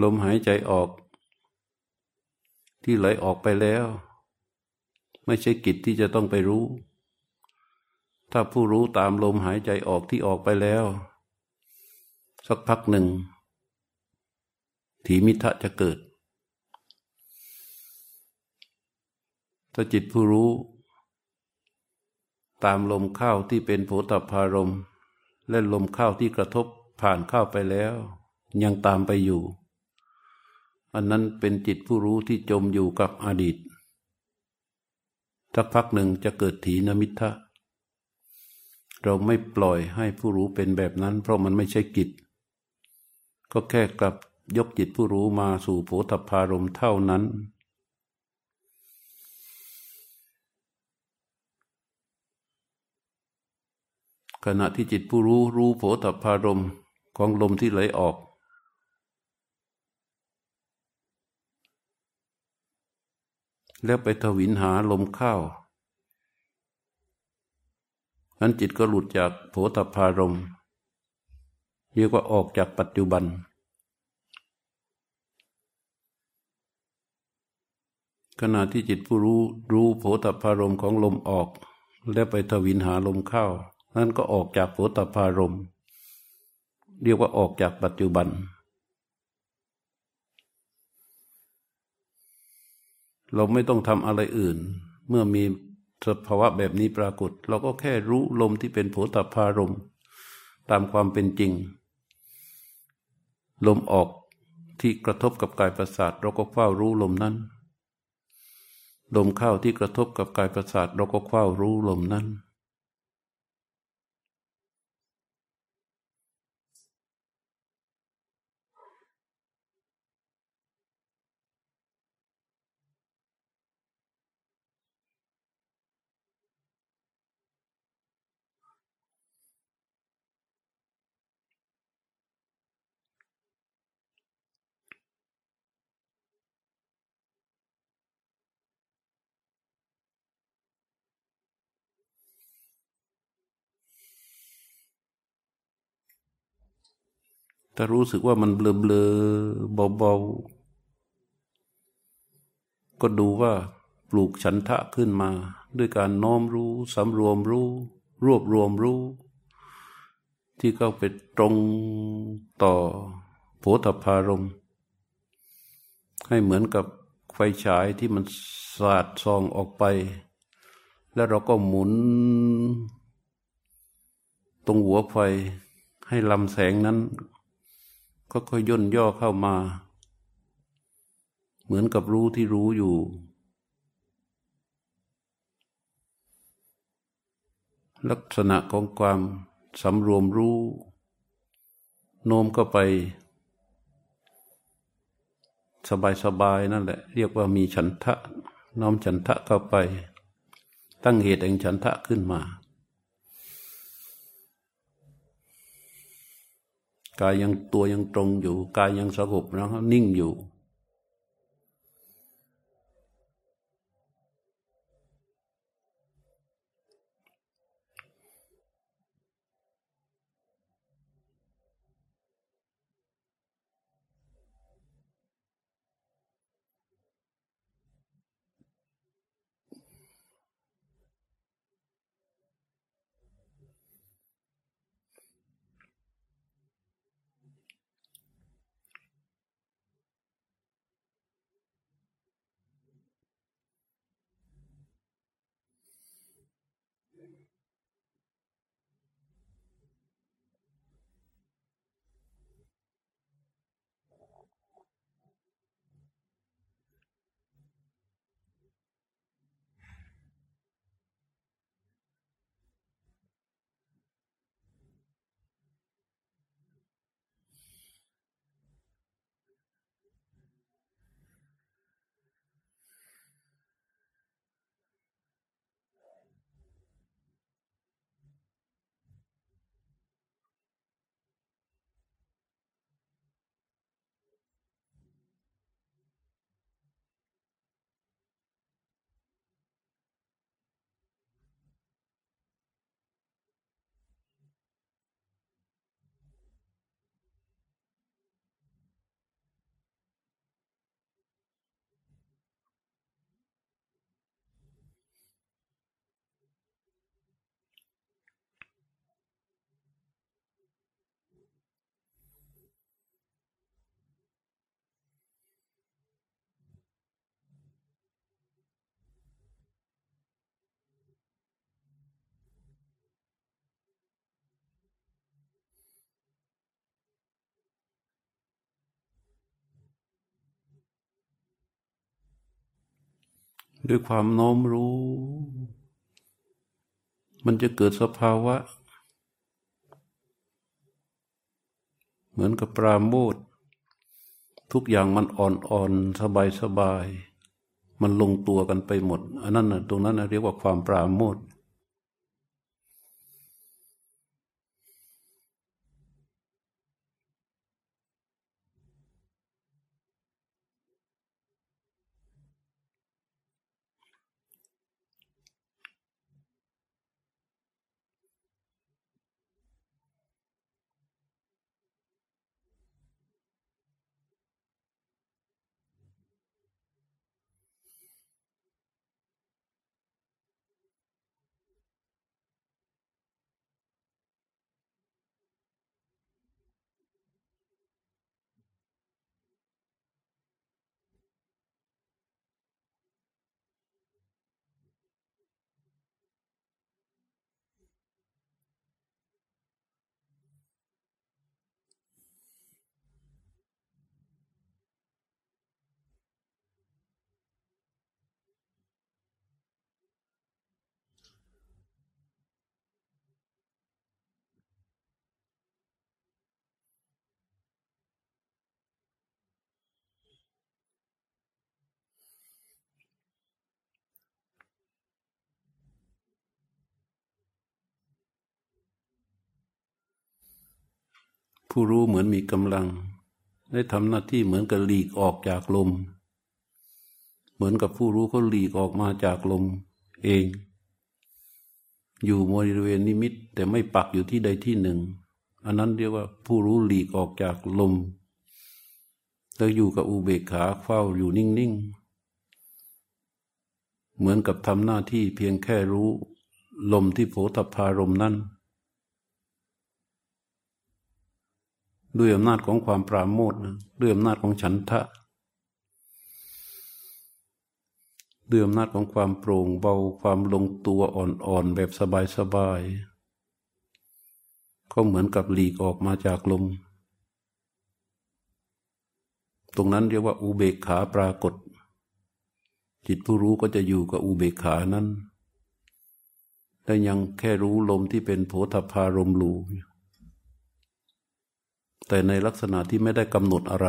ลมหายใจออก ที่ไหลออกไปแล้ว ไม่ใช่กิจที่จะต้องไปรู้ ถ้าผู้รู้ตามลมหายใจออกที่ออกไปแล้ว สักพักหนึ่ง ถีมิทะจะเกิด ถ้าจิตผู้รู้ ตามลมเข้าที่เป็นโผฏฐารมและลมเข้าที่กระทบผ่านเข้าไปแล้ว ยังตามไปอยู่ อันนั้นเป็นจิตผู้รู้ที่จมอยู่กับอดีตสักพักหนึ่งจะเกิดถีนมิทะเราไม่ปล่อยให้ผู้รู้เป็นแบบนั้น เพราะมันไม่ใช่กิจ ก็แค่กลับยกจิตผู้รู้มาสู่โผฏฐารมเท่านั้น ขณะที่จิตผู้รู้รู้โผฏฐารมของลมที่ไหลออก แล้วไปทวินหาลมเข้านั้นจิตก็หลุดจากโผฏฐารมเรียกว่าออกจากปัจจุบัน ขณะที่จิตผู้รู้รู้โผฏฐารมของลมออก แล้วไปทวินหาลมเข้า นั่นก็ออกจากโผฏฐารมเรียกว่าออกจากปัจจุบัน เราไม่ต้องทำอะไรอื่น เมื่อมีสภาวะแบบนี้ปรากฏ เราก็แค่รู้ลมที่เป็นโผฏพารมตามความเป็นจริง ลมออกที่กระทบกับกายประสาท เราก็เฝ้ารู้ลมนั้น ลมเข้าที่กระทบกับกายประสาท เราก็เฝ้ารู้ลมนั้น ถ้ารู้สึกว่ามันเบลอเบลอเบาๆ ก็ดูว่าปลูกฉันทะขึ้นมา ด้วยการน้อมรู้สำรวมรู้ รวบรวมรู้ ที่เข้าไปตรงต่อโผฏฐารมให้เหมือนกับไฟฉายที่มันสาดซองออกไป แล้วเราก็หมุน ตรงหัวไฟให้ลำแสงนั้น ก็ค่อยย่นย่อเข้ามา เหมือนกับรู้ที่รู้อยู่ ลักษณะของความสำรวมรู้ โน้มก็ไป สบายๆนั่นแหละ เรียกว่ามีฉันทะ น้อมฉันทะเข้าไป ตั้งเหตุแห่งฉันทะขึ้นมา กายยังตัวยังตรงอยู่ กายยังสงบแล้วนิ่งอยู่ ด้วยความโน้มรู้ มันจะเกิดสภาวะ เหมือนกับปราโมททุกอย่างมันอ่อนๆ สบายสบาย มันลงตัวกันไปหมด อันนั้นนะตรงนั้นนะเรียกว่าความปราโมท ผู้รู้เหมือนมีกำลัง ได้ทำหน้าที่เหมือนกับหลีกออกจากลม เหมือนกับผู้รู้เขาหลีกออกมาจากลมเอง อยู่บริเวณนิมิต แต่ไม่ปักอยู่ที่ใดที่หนึ่ง อันนั้นเรียกว่าผู้รู้หลีกออกจากลมแล้วอยู่กับอุเบกขาเฝ้าอยู่นิ่งๆ เหมือนกับทำหน้าที่เพียงแค่รู้ ลมที่โผฏฐารมนั้น ด้วยอำนาจของความปราโมทนะด้วยอำนาจของฉันทะด้วยอำนาจของความโปร่งเบาความลงตัวอ่อนๆแบบสบายๆก็เหมือนกับหลีกออกมาจากลม ตรงนั้นเรียกว่าอุเบกขาปรากฏ จิตผู้รู้ก็จะอยู่กับอุเบกขานั้น แต่ยังแค่รู้ลมที่เป็นโผฏฐารมรู แต่ในลักษณะที่ไม่ได้กำหนดอะไร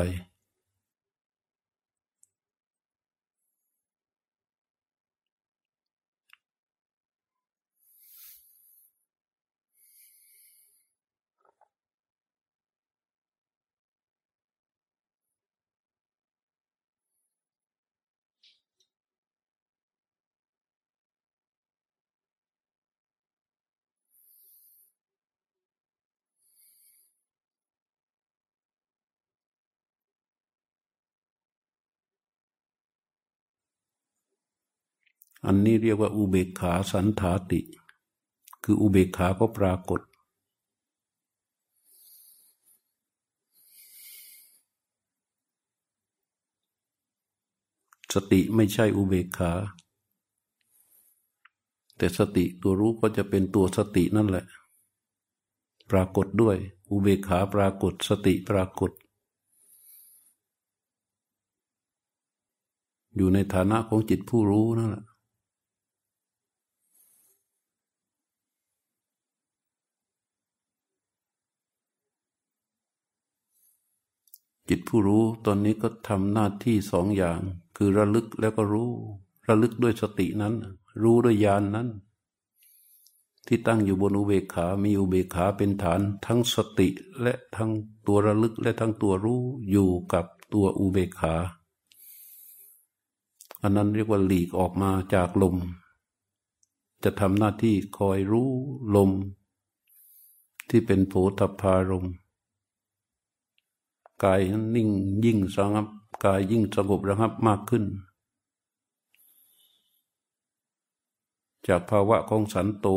อันนี้เรียกว่าอุเบกขาสันธาติ คืออุเบกขาก็ปรากฏ สติไม่ใช่อุเบกขา แต่สติตัวรู้ก็จะเป็นตัวสตินั่นแหละ ปรากฏด้วย อุเบกขาปรากฏ สติปรากฏอยู่ในฐานะของจิตผู้รู้นั่นแหละ จิตผู้รู้ตอนนี้ก็ทำหน้าที่สองอย่าง คือระลึกแล้วก็รู้ ระลึกด้วยสตินั้น รู้ด้วยญาณนนั้น ที่ตั้งอยู่บนอุเบกขา มีอุเบกขาเป็นฐานทั้งสติและทั้งตัวระลึกและทั้งตัวรู้อยู่กับตัวอุเบกขา อันนั้นเรียกว่าหลีกออกมาจากลม จะทำหน้าที่คอยรู้ลม ที่เป็นโผฏฐารมณ์ กายนิ่งยิ่งสงบกายยิ่งสงบระงับมากขึ้น จากภาวะของสันโต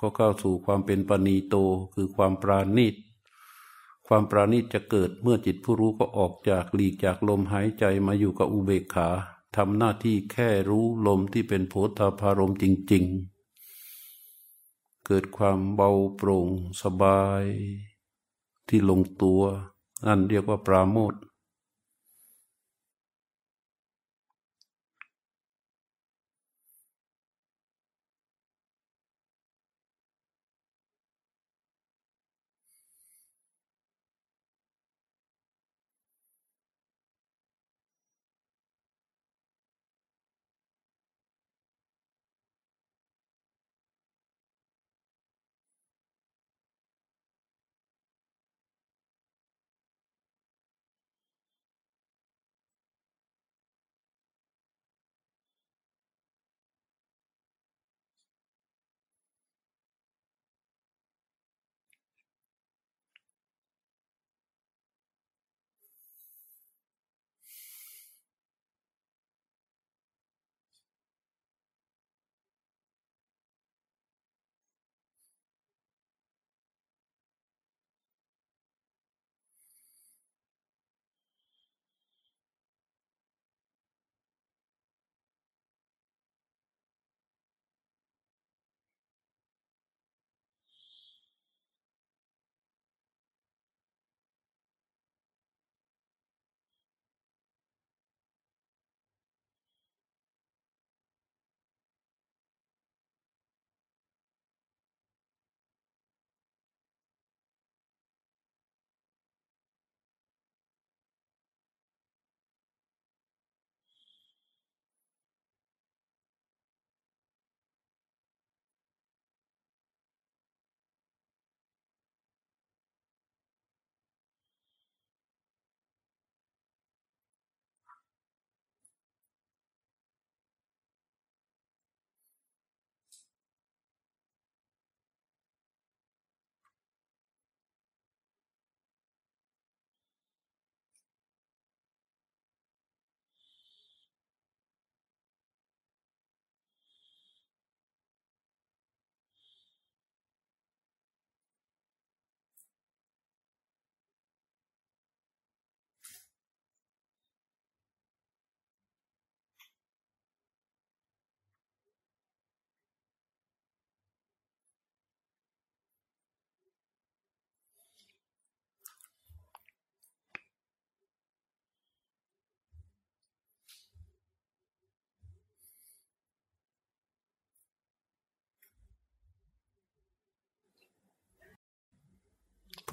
ก็เข้าสู่ความเป็นปณีโตคือความปราณีตความปราณีตจะเกิดเมื่อจิตผู้รู้ก็ออกจากหลีกจากลมหายใจมาอยู่กับอุเบกขาทำหน้าที่แค่รู้ลมที่เป็นโพธาพารมจริง ๆ เกิดความเบาโปร่งสบายที่ลงตัว นั่นเรียกว่าปราโมท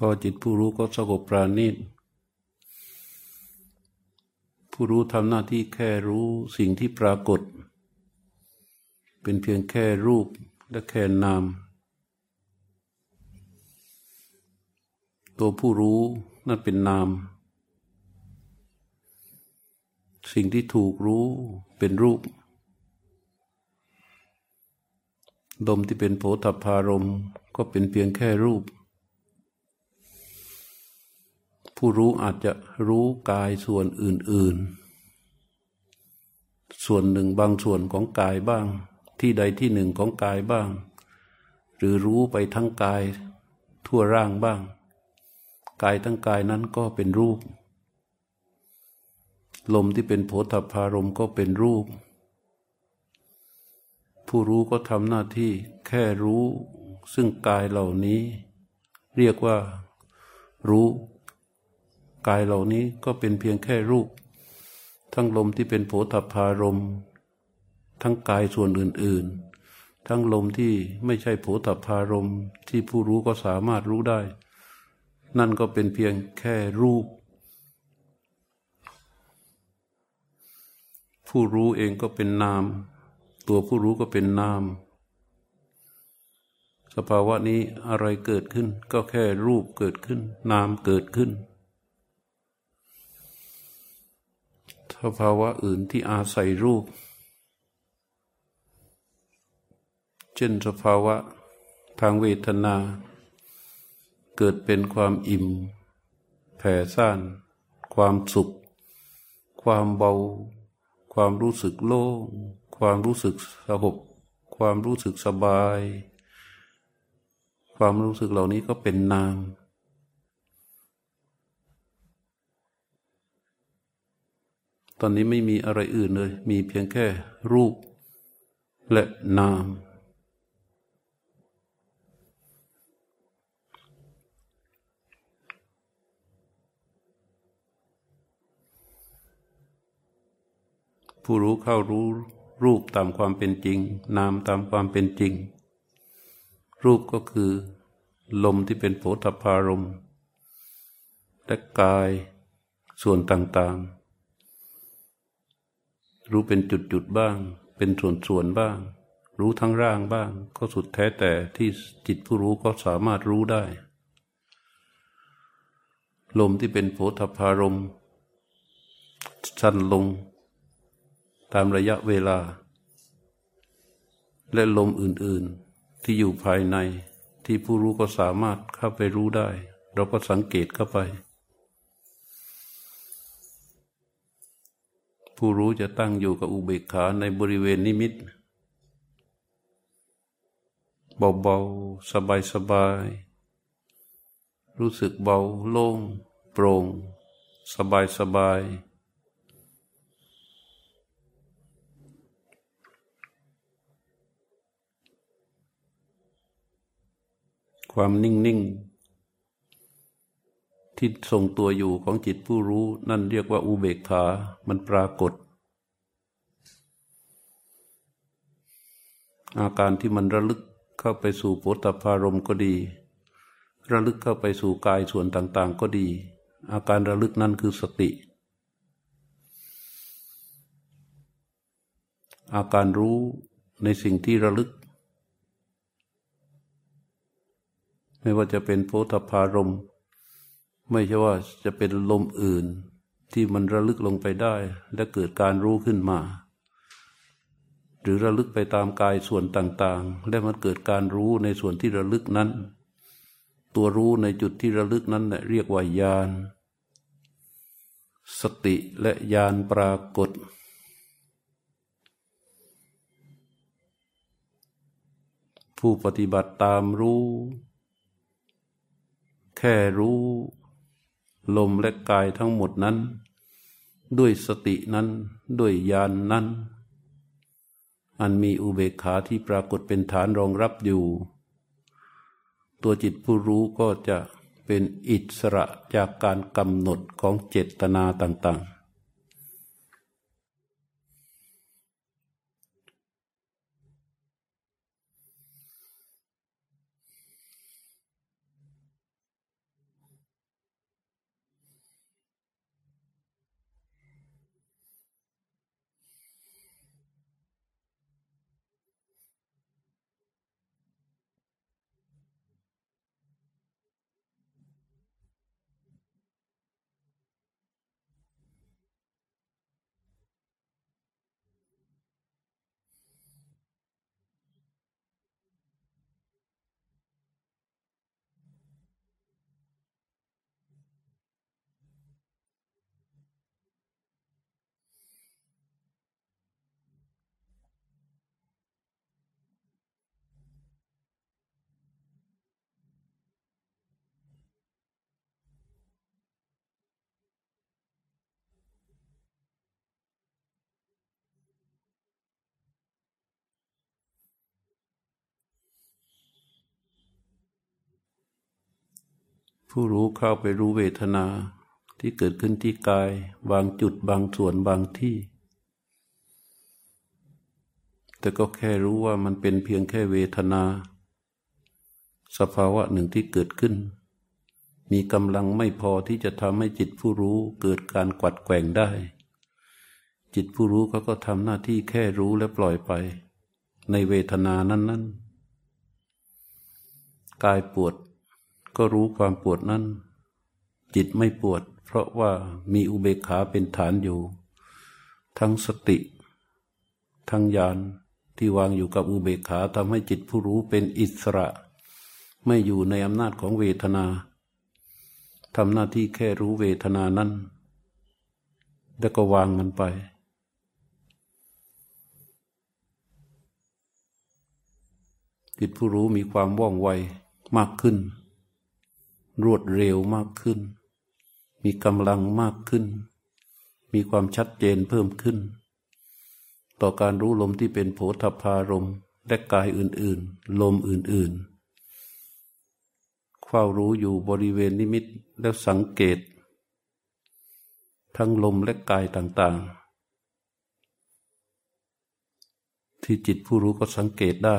พอจิตผู้รู้ก็สงบปราณีตผู้รู้ทำหน้าที่แค่รู้สิ่งที่ปรากฏ เป็นเพียงแค่รูปและแค่นาม ตัวผู้รู้นั่นเป็นนาม สิ่งที่ถูกรู้เป็นรูปดมที่เป็นโผฏฐารมก็เป็นเพียงแค่รูป ผู้รู้อาจจะรู้กายส่วนอื่น ๆ ส่วนหนึ่งบางส่วนของกายบ้าง ที่ใดที่หนึ่งของกายบ้าง หรือรู้ไปทั้งกายทั่วร่างบ้าง กายทั้งกายนั้นก็เป็นรูป ลมที่เป็นโผฏฐารมก็เป็นรูป ผู้รู้ก็ทำหน้าที่แค่รู้ซึ่งกายเหล่านี้ เรียกว่ารู้ กายเหล่านี้ก็เป็นเพียงแค่รูป ทั้งลมที่เป็นโผฏฐารม ทั้งกายส่วนอื่น ๆ ทั้งลมที่ไม่ใช่โผฏฐารมที่ผู้รู้ก็สามารถรู้ได้ นั่นก็เป็นเพียงแค่รูป ผู้รู้เองก็เป็นนาม ตัวผู้รู้ก็เป็นนาม สภาวะนี้อะไรเกิดขึ้นก็แค่รูปเกิดขึ้น นามเกิดขึ้น สภาวะอื่นที่อาศัยรูป เช่นสภาวะทางเวทนา เกิดเป็นความอิ่ม แผ่ซ่าน ความสุข ความเบา ความรู้สึกโล่ง ความรู้สึกสงบความรู้สึกสบาย ความรู้สึกเหล่านี้ก็เป็นนาม ตอนนี้ไม่มีอะไรอื่นเลย มีเพียงแค่รูป และนาม ผู้รู้เข้ารู้รูปตามความเป็นจริง นามตามความเป็นจริง รูปก็คือ ลมที่เป็นโผฏฐารมและกายส่วนต่างๆ รู้เป็นจุดๆบ้าง เป็นส่วนๆบ้าง รู้ทั้งร่างบ้าง ก็สุดแท้แต่ที่จิตผู้รู้ก็สามารถรู้ได้ ลมที่เป็นโผฏฐารมสั้นลง ตามระยะเวลา และลมอื่นๆที่อยู่ภายในที่ผู้รู้ก็สามารถเข้าไปรู้ได้ เราก็สังเกตเข้าไป ผู้รู้จะตั้งอยู่กับอุเบกขาในบริเวณนิมิต เบาๆ สบายๆ รู้สึกเบาโล่ง โปร่ง สบายสบายความนิ่งนิ่ง ที่ทรงตัวอยู่ของจิตผู้รู้ นั่นเรียกว่าอุเบกขา มันปรากฏ อาการที่มันระลึกเข้าไปสู่โพธพารมก็ดี ระลึกเข้าไปสู่กายส่วนต่างๆ ก็ดี อาการระลึกนั่นคือสติ อาการรู้ในสิ่งที่ระลึก ไม่ว่าจะเป็นโพธพารม ไม่ใช่ว่าจะเป็นลมอื่นที่มันระลึกลงไปได้ และเกิดการรู้ขึ้นมา หรือระลึกไปตามกายส่วนต่างๆ และมันเกิดการรู้ในส่วนที่ระลึกนั้น ตัวรู้ในจุดที่ระลึกนั้นเรียกว่าญาณสติและญาณปรากฏ ผู้ปฏิบัติตามรู้ แค่รู้ ลมและกายทั้งหมดนั้น ด้วยสตินั้นด้วยญาณนนั้น อันมีอุเบกขาที่ปรากฏเป็นฐานรองรับอยู่ ตัวจิตผู้รู้ก็จะเป็นอิสระจากการกำหนดของเจตนาต่าง ๆ ผู้รู้เข้าไปรู้เวทนาที่เกิดขึ้นที่กาย บางจุดบางส่วนบางที่ แต่ก็แค่รู้ว่ามันเป็นเพียงแค่เวทนา สภาวะหนึ่งที่เกิดขึ้น มีกำลังไม่พอที่จะทำให้จิตผู้รู้เกิดการกวัดแกว่งได้ จิตผู้รู้เขาก็ทำหน้าที่แค่รู้และปล่อยไป ในเวทนานั้น ๆ กายปวด ก็รู้ความปวดนั้น จิตไม่ปวด เพราะว่ามีอุเบกขาเป็นฐานอยู่ ทั้งสติ ทั้งญาณที่วางอยู่กับอุเบกขาทำให้จิตผู้รู้เป็นอิสระ ไม่อยู่ในอำนาจของเวทนาทำหน้าที่แค่รู้เวทนานั้น แล้วก็วางมันไป จิตผู้รู้มีความว่องไวมากขึ้น รวดเร็วมากขึ้น มีกำลังมากขึ้น มีความชัดเจนเพิ่มขึ้น ต่อการรู้ลมที่เป็นโผฏฐารมและกายอื่นๆ ลมอื่นๆ เฝ้ารู้อยู่บริเวณนิมิตแล้วสังเกต ทั้งลมและกายต่างๆ ที่จิตผู้รู้ก็สังเกตได้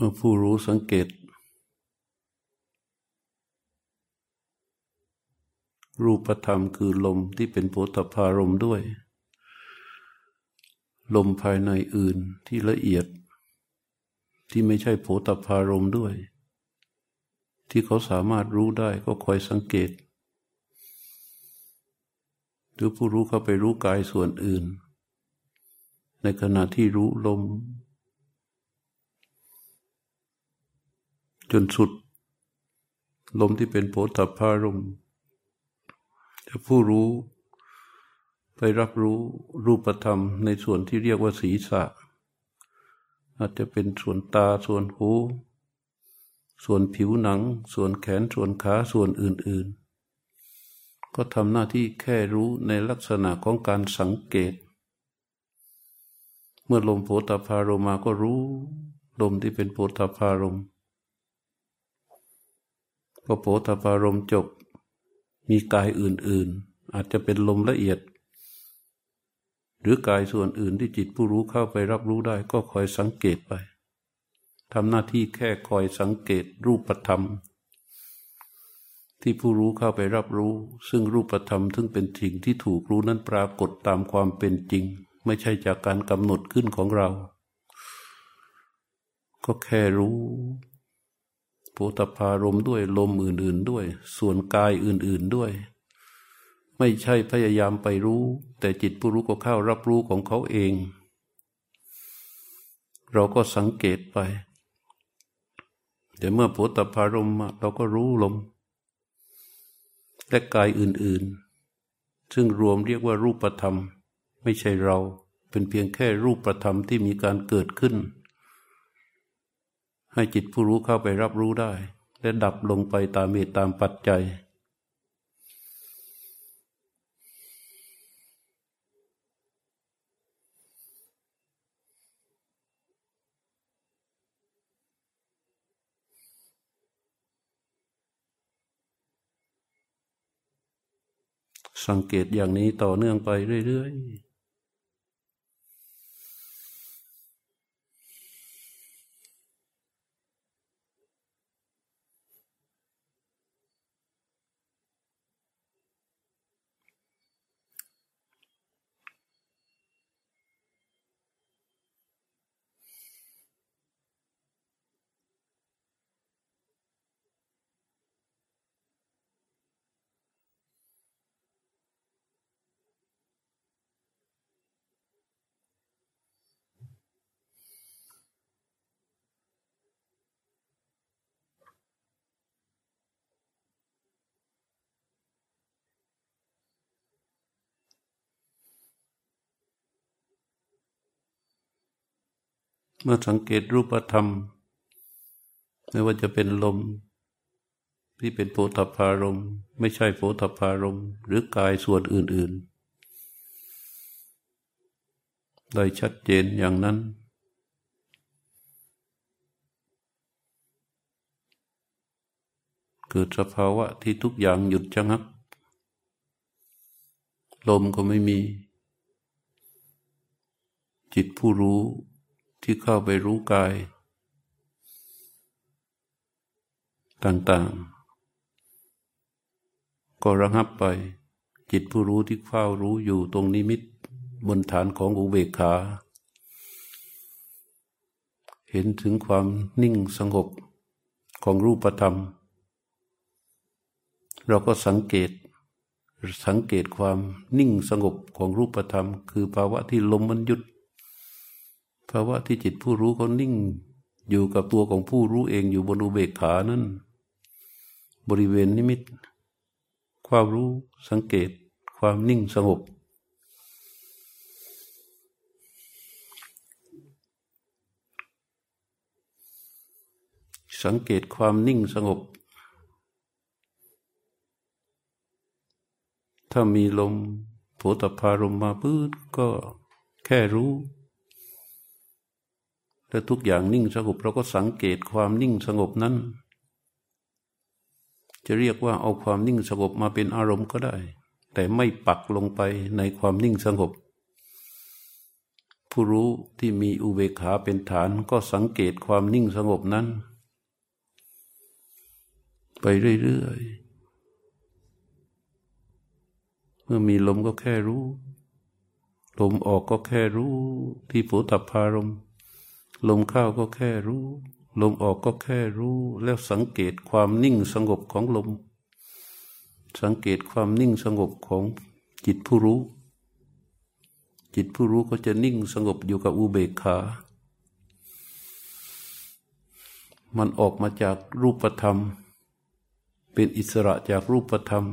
เมื่อผู้รู้สังเกต รูปธรรมคือลมที่เป็นโพธพารมด้วย ลมภายในอื่นที่ละเอียด ที่ไม่ใช่โพธพารมด้วย ที่เขาสามารถรู้ได้ก็คอยสังเกตหรือผู้รู้เข้าไปรู้กายส่วนอื่น ในขณะที่รู้ลม จนสุด ลมที่เป็นโพธพารมจะผู้รู้ไปรับรู้รูปธรรมในส่วนที่เรียกว่าศีรษะ อาจจะเป็นส่วนตาส่วนหู ส่วนผิวหนัง ส่วนแขนส่วนขาส่วนอื่น ๆ ก็ทำหน้าที่แค่รู้ในลักษณะของการสังเกต เมื่อลมโผฏฐารมมาก็รู้ ลมที่เป็นโผฏฐารมพ อโผฏฐารมจบ มีกายอื่น ๆ อาจจะเป็นลมละเอียด หรือกายส่วนอื่นที่จิตผู้รู้เข้าไปรับรู้ได้ ก็คอยสังเกตไปทำหน้าที่แค่คอยสังเกตรูปธรรม ที่ผู้รู้เข้าไปรับรู้ ซึ่งรูปธรรมซึ่งเป็นสิ่งที่ถูกรู้นั้นปรากฏตามความเป็นจริง ไม่ใช่จากการกำหนดขึ้นของเรา ก็แค่รู้ โพธพารมด้วยลมอื่น ๆด้วย ส่วนกายอื่น ๆด้วย ไม่ใช่พยายามไปรู้ แต่จิตผู้รู้ก็เข้ารับรู้ของเขาเอง เราก็สังเกตไปแต่เมื่อโผฏฐารมเราก็รู้ลม และกายอื่น ๆ ซึ่งรวมเรียกว่ารูปธรรม ไม่ใช่เราเป็นเพียงแค่รูปธรรมที่มีการเกิดขึ้น ให้จิตผู้รู้เข้าไปรับรู้ได้ และดับลงไปตามเหตุตามปัจจัย สังเกตอย่างนี้ต่อเนื่องไปเรื่อย ๆ เมื่อสังเกตรูปธรรม ไม่ว่าจะเป็นลม ที่เป็นโพธพารม ไม่ใช่โพธพารม หรือกายส่วนอื่น ๆ ได้ชัดเจนอย่างนั้น เกิดสภาวะที่ทุกอย่างหยุดชะงัก ลมก็ไม่มี จิตผู้รู้ ที่เข้าไปรู้กาย ต่างๆ ก็ระงับไป จิตผู้รู้ที่เฝ้ารู้อยู่ตรงนิมิตบนฐานของอุเบกขา เห็นถึงความนิ่งสงบของรูปธรรม เราก็สังเกตสังเกตความนิ่งสงบของรูปธรรม คือภาวะที่ลมมันหยุด ภาวะที่จิตผู้รู้เขานิ่ง อยู่กับตัวของผู้รู้เองอยู่บนอุเบกขานั้น บริเวณนิมิต ความรู้สังเกต ความนิ่งสงบ สังเกตความนิ่งสงบ ถ้ามีลมโผฏฐารมมาพื้นก็แค่รู้ และทุกอย่างนิ่งสงบเราก็สังเกตความนิ่งสงบนั้น จะเรียกว่าเอาความนิ่งสงบมาเป็นอารมณ์ก็ได้ แต่ไม่ปักลงไปในความนิ่งสงบ ผู้รู้ที่มีอุเบกขาเป็นฐานก็สังเกตความนิ่งสงบนั้น ไปเรื่อยๆ เมื่อมีลมก็แค่รู้ ลมออกก็แค่รู้ที่โผฏฐารมณ์ ลมเข้าก็แค่รู้ ลมออกก็แค่รู้ แล้วสังเกตความนิ่งสงบของลม สังเกตความนิ่งสงบของจิตผู้รู้ จิตผู้รู้ก็จะนิ่งสงบอยู่กับอุเบกขา มันออกมาจากรูปธรรม เป็นอิสระจากรูปธรรม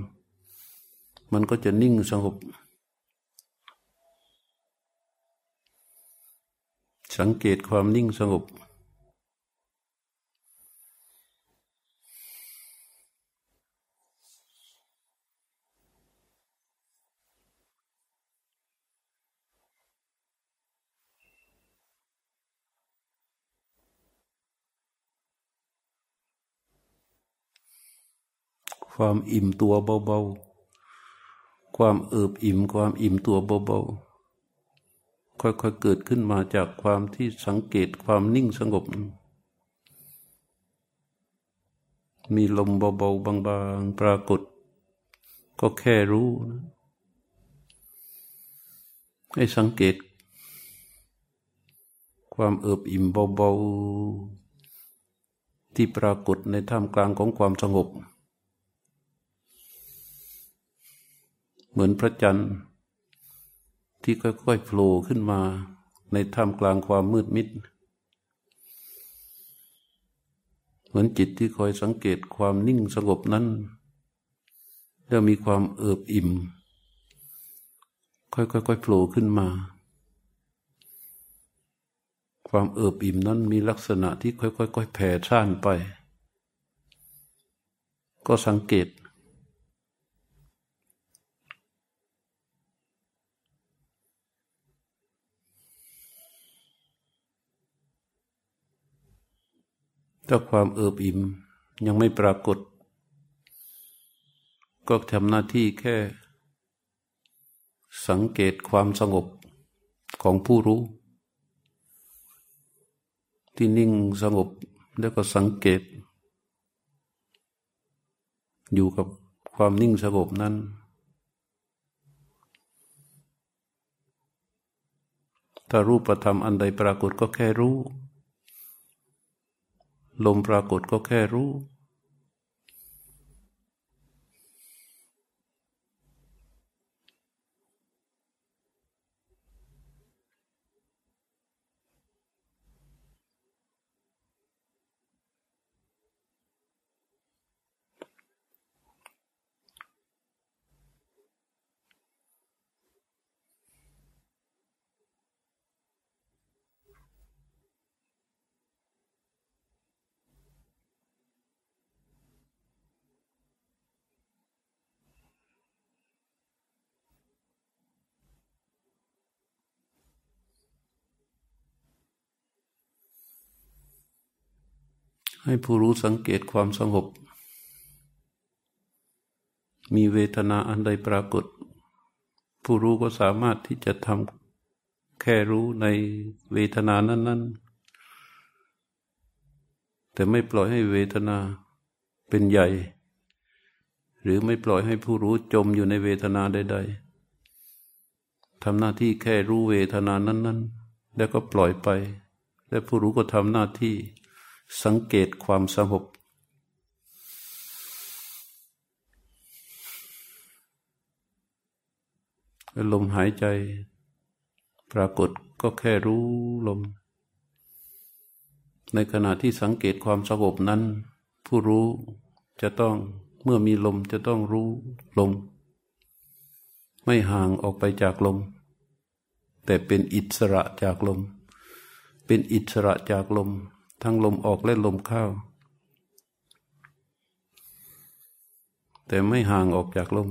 มันก็จะนิ่งสงบ สังเกตความนิ่งสงบ ความอิ่มตัวเบาๆ ความเอิบอิ่ม ความอิ่มตัวเบาๆ ค่อยๆเกิดขึ้นมาจากความที่สังเกตความนิ่งสงบ มีลมเบาๆบางๆ ปรากฏ ก็แค่รู้นะให้สังเกต ความเอิบอิ่มเบาๆ ที่ปรากฏในท่ามกลางของความสงบ เหมือนพระจันทร์ ที่ค่อยๆโผล่ขึ้นมา ในท่ามกลางความมืดมิด เหมือนจิตที่คอยสังเกตความนิ่งสงบนั้นแล้วมีความเอิบอิ่ม ค่อยๆโผล่ขึ้นมา ความเอิบอิ่มนั้นมีลักษณะที่ค่อยๆแผ่ซ่านไป ก็สังเกต ถ้าความเอิบอิ่มยังไม่ปรากฏ ก็ทำหน้าที่แค่ สังเกตความสงบของผู้รู้ ที่นิ่งสงบแล้วก็สังเกต อยู่กับความนิ่งสงบนั้น ถ้ารูปธรรมอันใดปรากฏก็แค่รู้ ลมปรากฏก็แค่รู้ ให้ผู้รู้สังเกตความสงบ มีเวทนาอันใดปรากฏ ผู้รู้ก็สามารถที่จะทำแค่รู้ในเวทนานั้น ๆ แต่ไม่ปล่อยให้เวทนาเป็นใหญ่ หรือไม่ปล่อยให้ผู้รู้จมอยู่ในเวทนาใด ๆทำหน้าที่แค่รู้เวทนานั้น ๆ แล้วก็ปล่อยไป และผู้รู้ก็ทำหน้าที่ สังเกตความสงบลมหายใจ ปรากฏก็แค่รู้ลม ในขณะที่สังเกตความสงบนั้น ผู้รู้จะต้องเมื่อมีลมจะต้องรู้ลม ไม่ห่างออกไปจากลม แต่เป็นอิสระจากลม เป็นอิสระจากลม ทั้งลมออกและลมเข้า แต่ไม่ห่างออกจากลม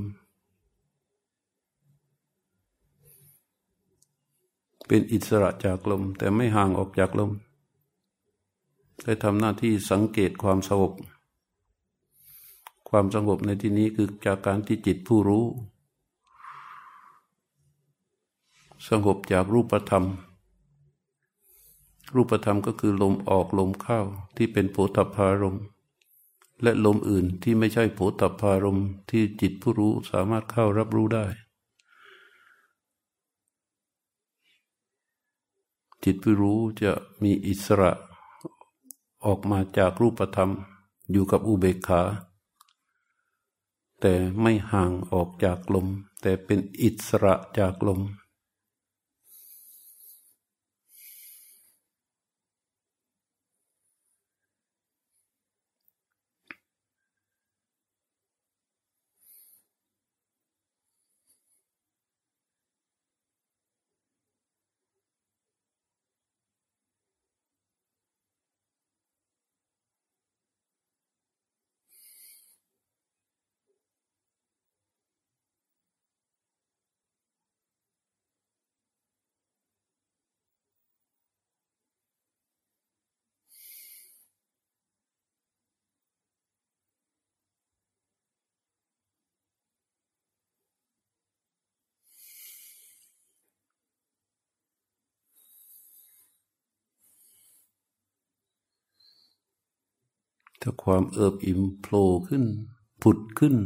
เป็นอิสระจากลม แต่ไม่ห่างออกจากลม ได้ทำหน้าที่สังเกตความสงบ ความสงบในที่นี้คือจากการที่จิตผู้รู้ สงบจากรูปธรรม รูปธรรมก็คือลมออกลมเข้าที่เป็นโผฏฐารมและลมอื่นที่ไม่ใช่โผฏฐารมที่จิตผู้รู้สามารถเข้ารับรู้ได้ จิตผู้รู้จะมีอิสระออกมาจากรูปธรรมอยู่กับอุเบกขา แต่ไม่ห่างออกจากลม แต่เป็นอิสระจากลม ถ้าความเอิบอิ่มโผล่ขึ้น ผุดขึ้น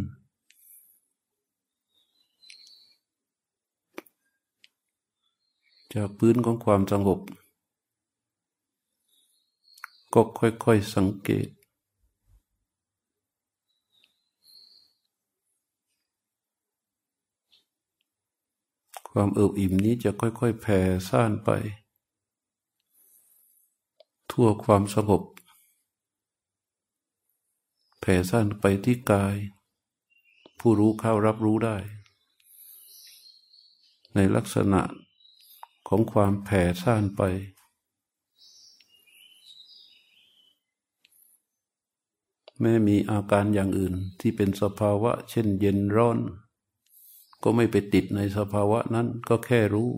จากพื้นของความสงบ ก็ค่อยๆสังเกต ความเอิบอิ่มนี้จะค่อยๆแผ่ซ่านไป ทั่วความสงบ ผ่ซ่านไปที่กาย ผู้รู้เข้ารับรู้ได้ ในลักษณะของความแผ่ซ่านไป แม้มีอาการอย่างอื่นที่เป็นสภาวะ เช่นเย็นร้อน ก็ไม่ไปติดในสภาวะนั้นก็แค่รู้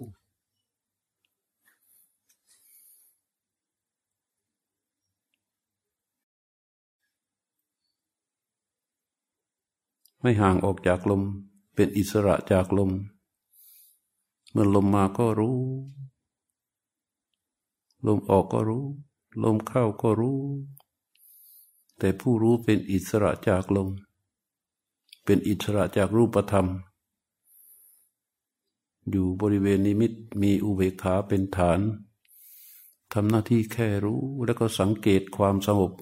ไม่ห่างออกจากลม เป็นอิสระจากลม เมื่อลมมาก็รู้ ลมออกก็รู้ ลมเข้าก็รู้ แต่ผู้รู้เป็นอิสระจากลม เป็นอิสระจากรูปธรรม อยู่บริเวณนิมิตมีอุเบกขาเป็นฐานทำหน้าที่แค่รู้แล้วก็สังเกตความสงบ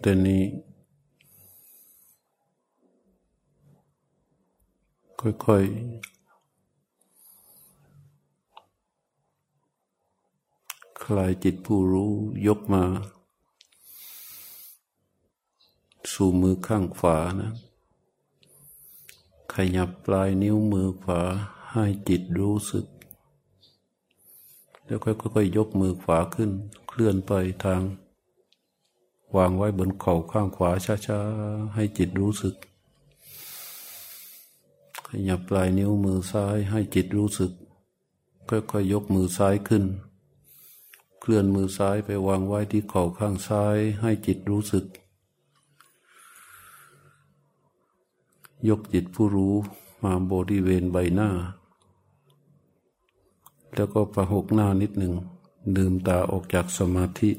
แต่นี้ค่อยๆ คลายจิตผู้รู้ยกมา สู่มือข้างขวานะ ขยับปลายนิ้วมือขวาให้จิตรู้สึก แล้วค่อยๆยกมือขวาขึ้น เคลื่อนไปทาง วางไว้บนเข่าข้างขวาช้าๆ ให้จิตรู้สึก ขยับปลายนิ้วมือซ้ายให้จิตรู้สึก ค่อยๆยกมือซ้ายขึ้น เคลื่อนมือซ้ายไปวางไว้ที่เข่าข้างซ้ายให้จิตรู้สึก ยกจิตผู้รู้มาบริเวณใบหน้า แล้วก็ประหกหน้านิดหนึ่งลืมตาออกจากสมาธิ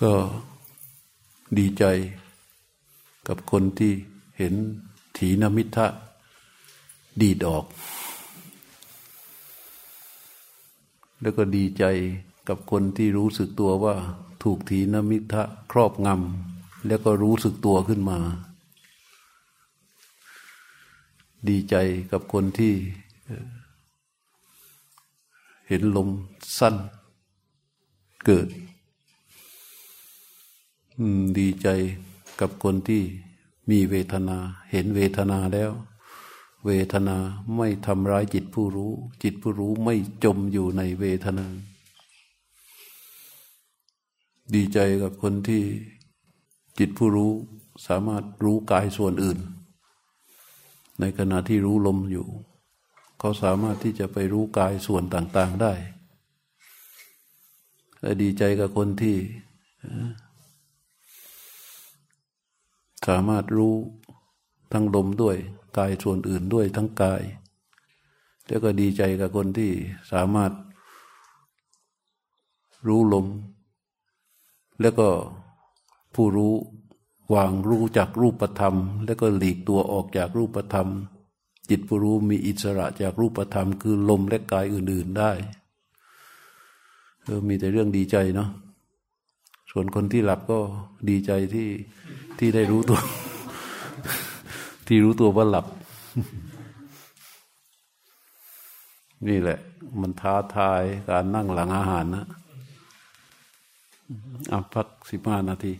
ก็ดีใจกับคนที่เห็นถีนมิทะดีดออก แล้วก็ดีใจกับคนที่รู้สึกตัวว่า ถูกถีนมิทะครอบงำแล้วก็รู้สึกตัวขึ้นมา ดีใจกับคนที่เห็นลมสั้นเกิดดีใจกับคนที่มีเวทนา เห็นเวทนาแล้ว เวทนาไม่ทำร้ายจิตผู้รู้ จิตผู้รู้ไม่จมอยู่ในเวทนา ดีใจกับคนที่จิตผู้รู้สามารถรู้กายส่วนอื่น ในขณะที่รู้ลมอยู่ เขาสามารถที่จะไปรู้กายส่วนต่าง ๆได้และดีใจกับคนที่ สามารถรู้ทั้งลมด้วย กายส่วนอื่นด้วยทั้งกาย แล้วก็ดีใจกับคนที่สามารถรู้ลม แล้วก็ผู้รู้วางรู้จากรูปธรรม แล้วก็หลีกตัวออกจากรูปธรรม จิตผู้รู้มีอิสระจากรูปธรรม คือลมและกายอื่น ๆได้เออมีแต่เรื่องดีใจเนาะส่วนคนที่หลับก็ดีใจที่ที่ได้รู้ตัว ที่รู้ตัวว่าหลับ นี่แหละ มันท้าทายการนั่งหลังอาหารนะ อะพักสิบห้านาที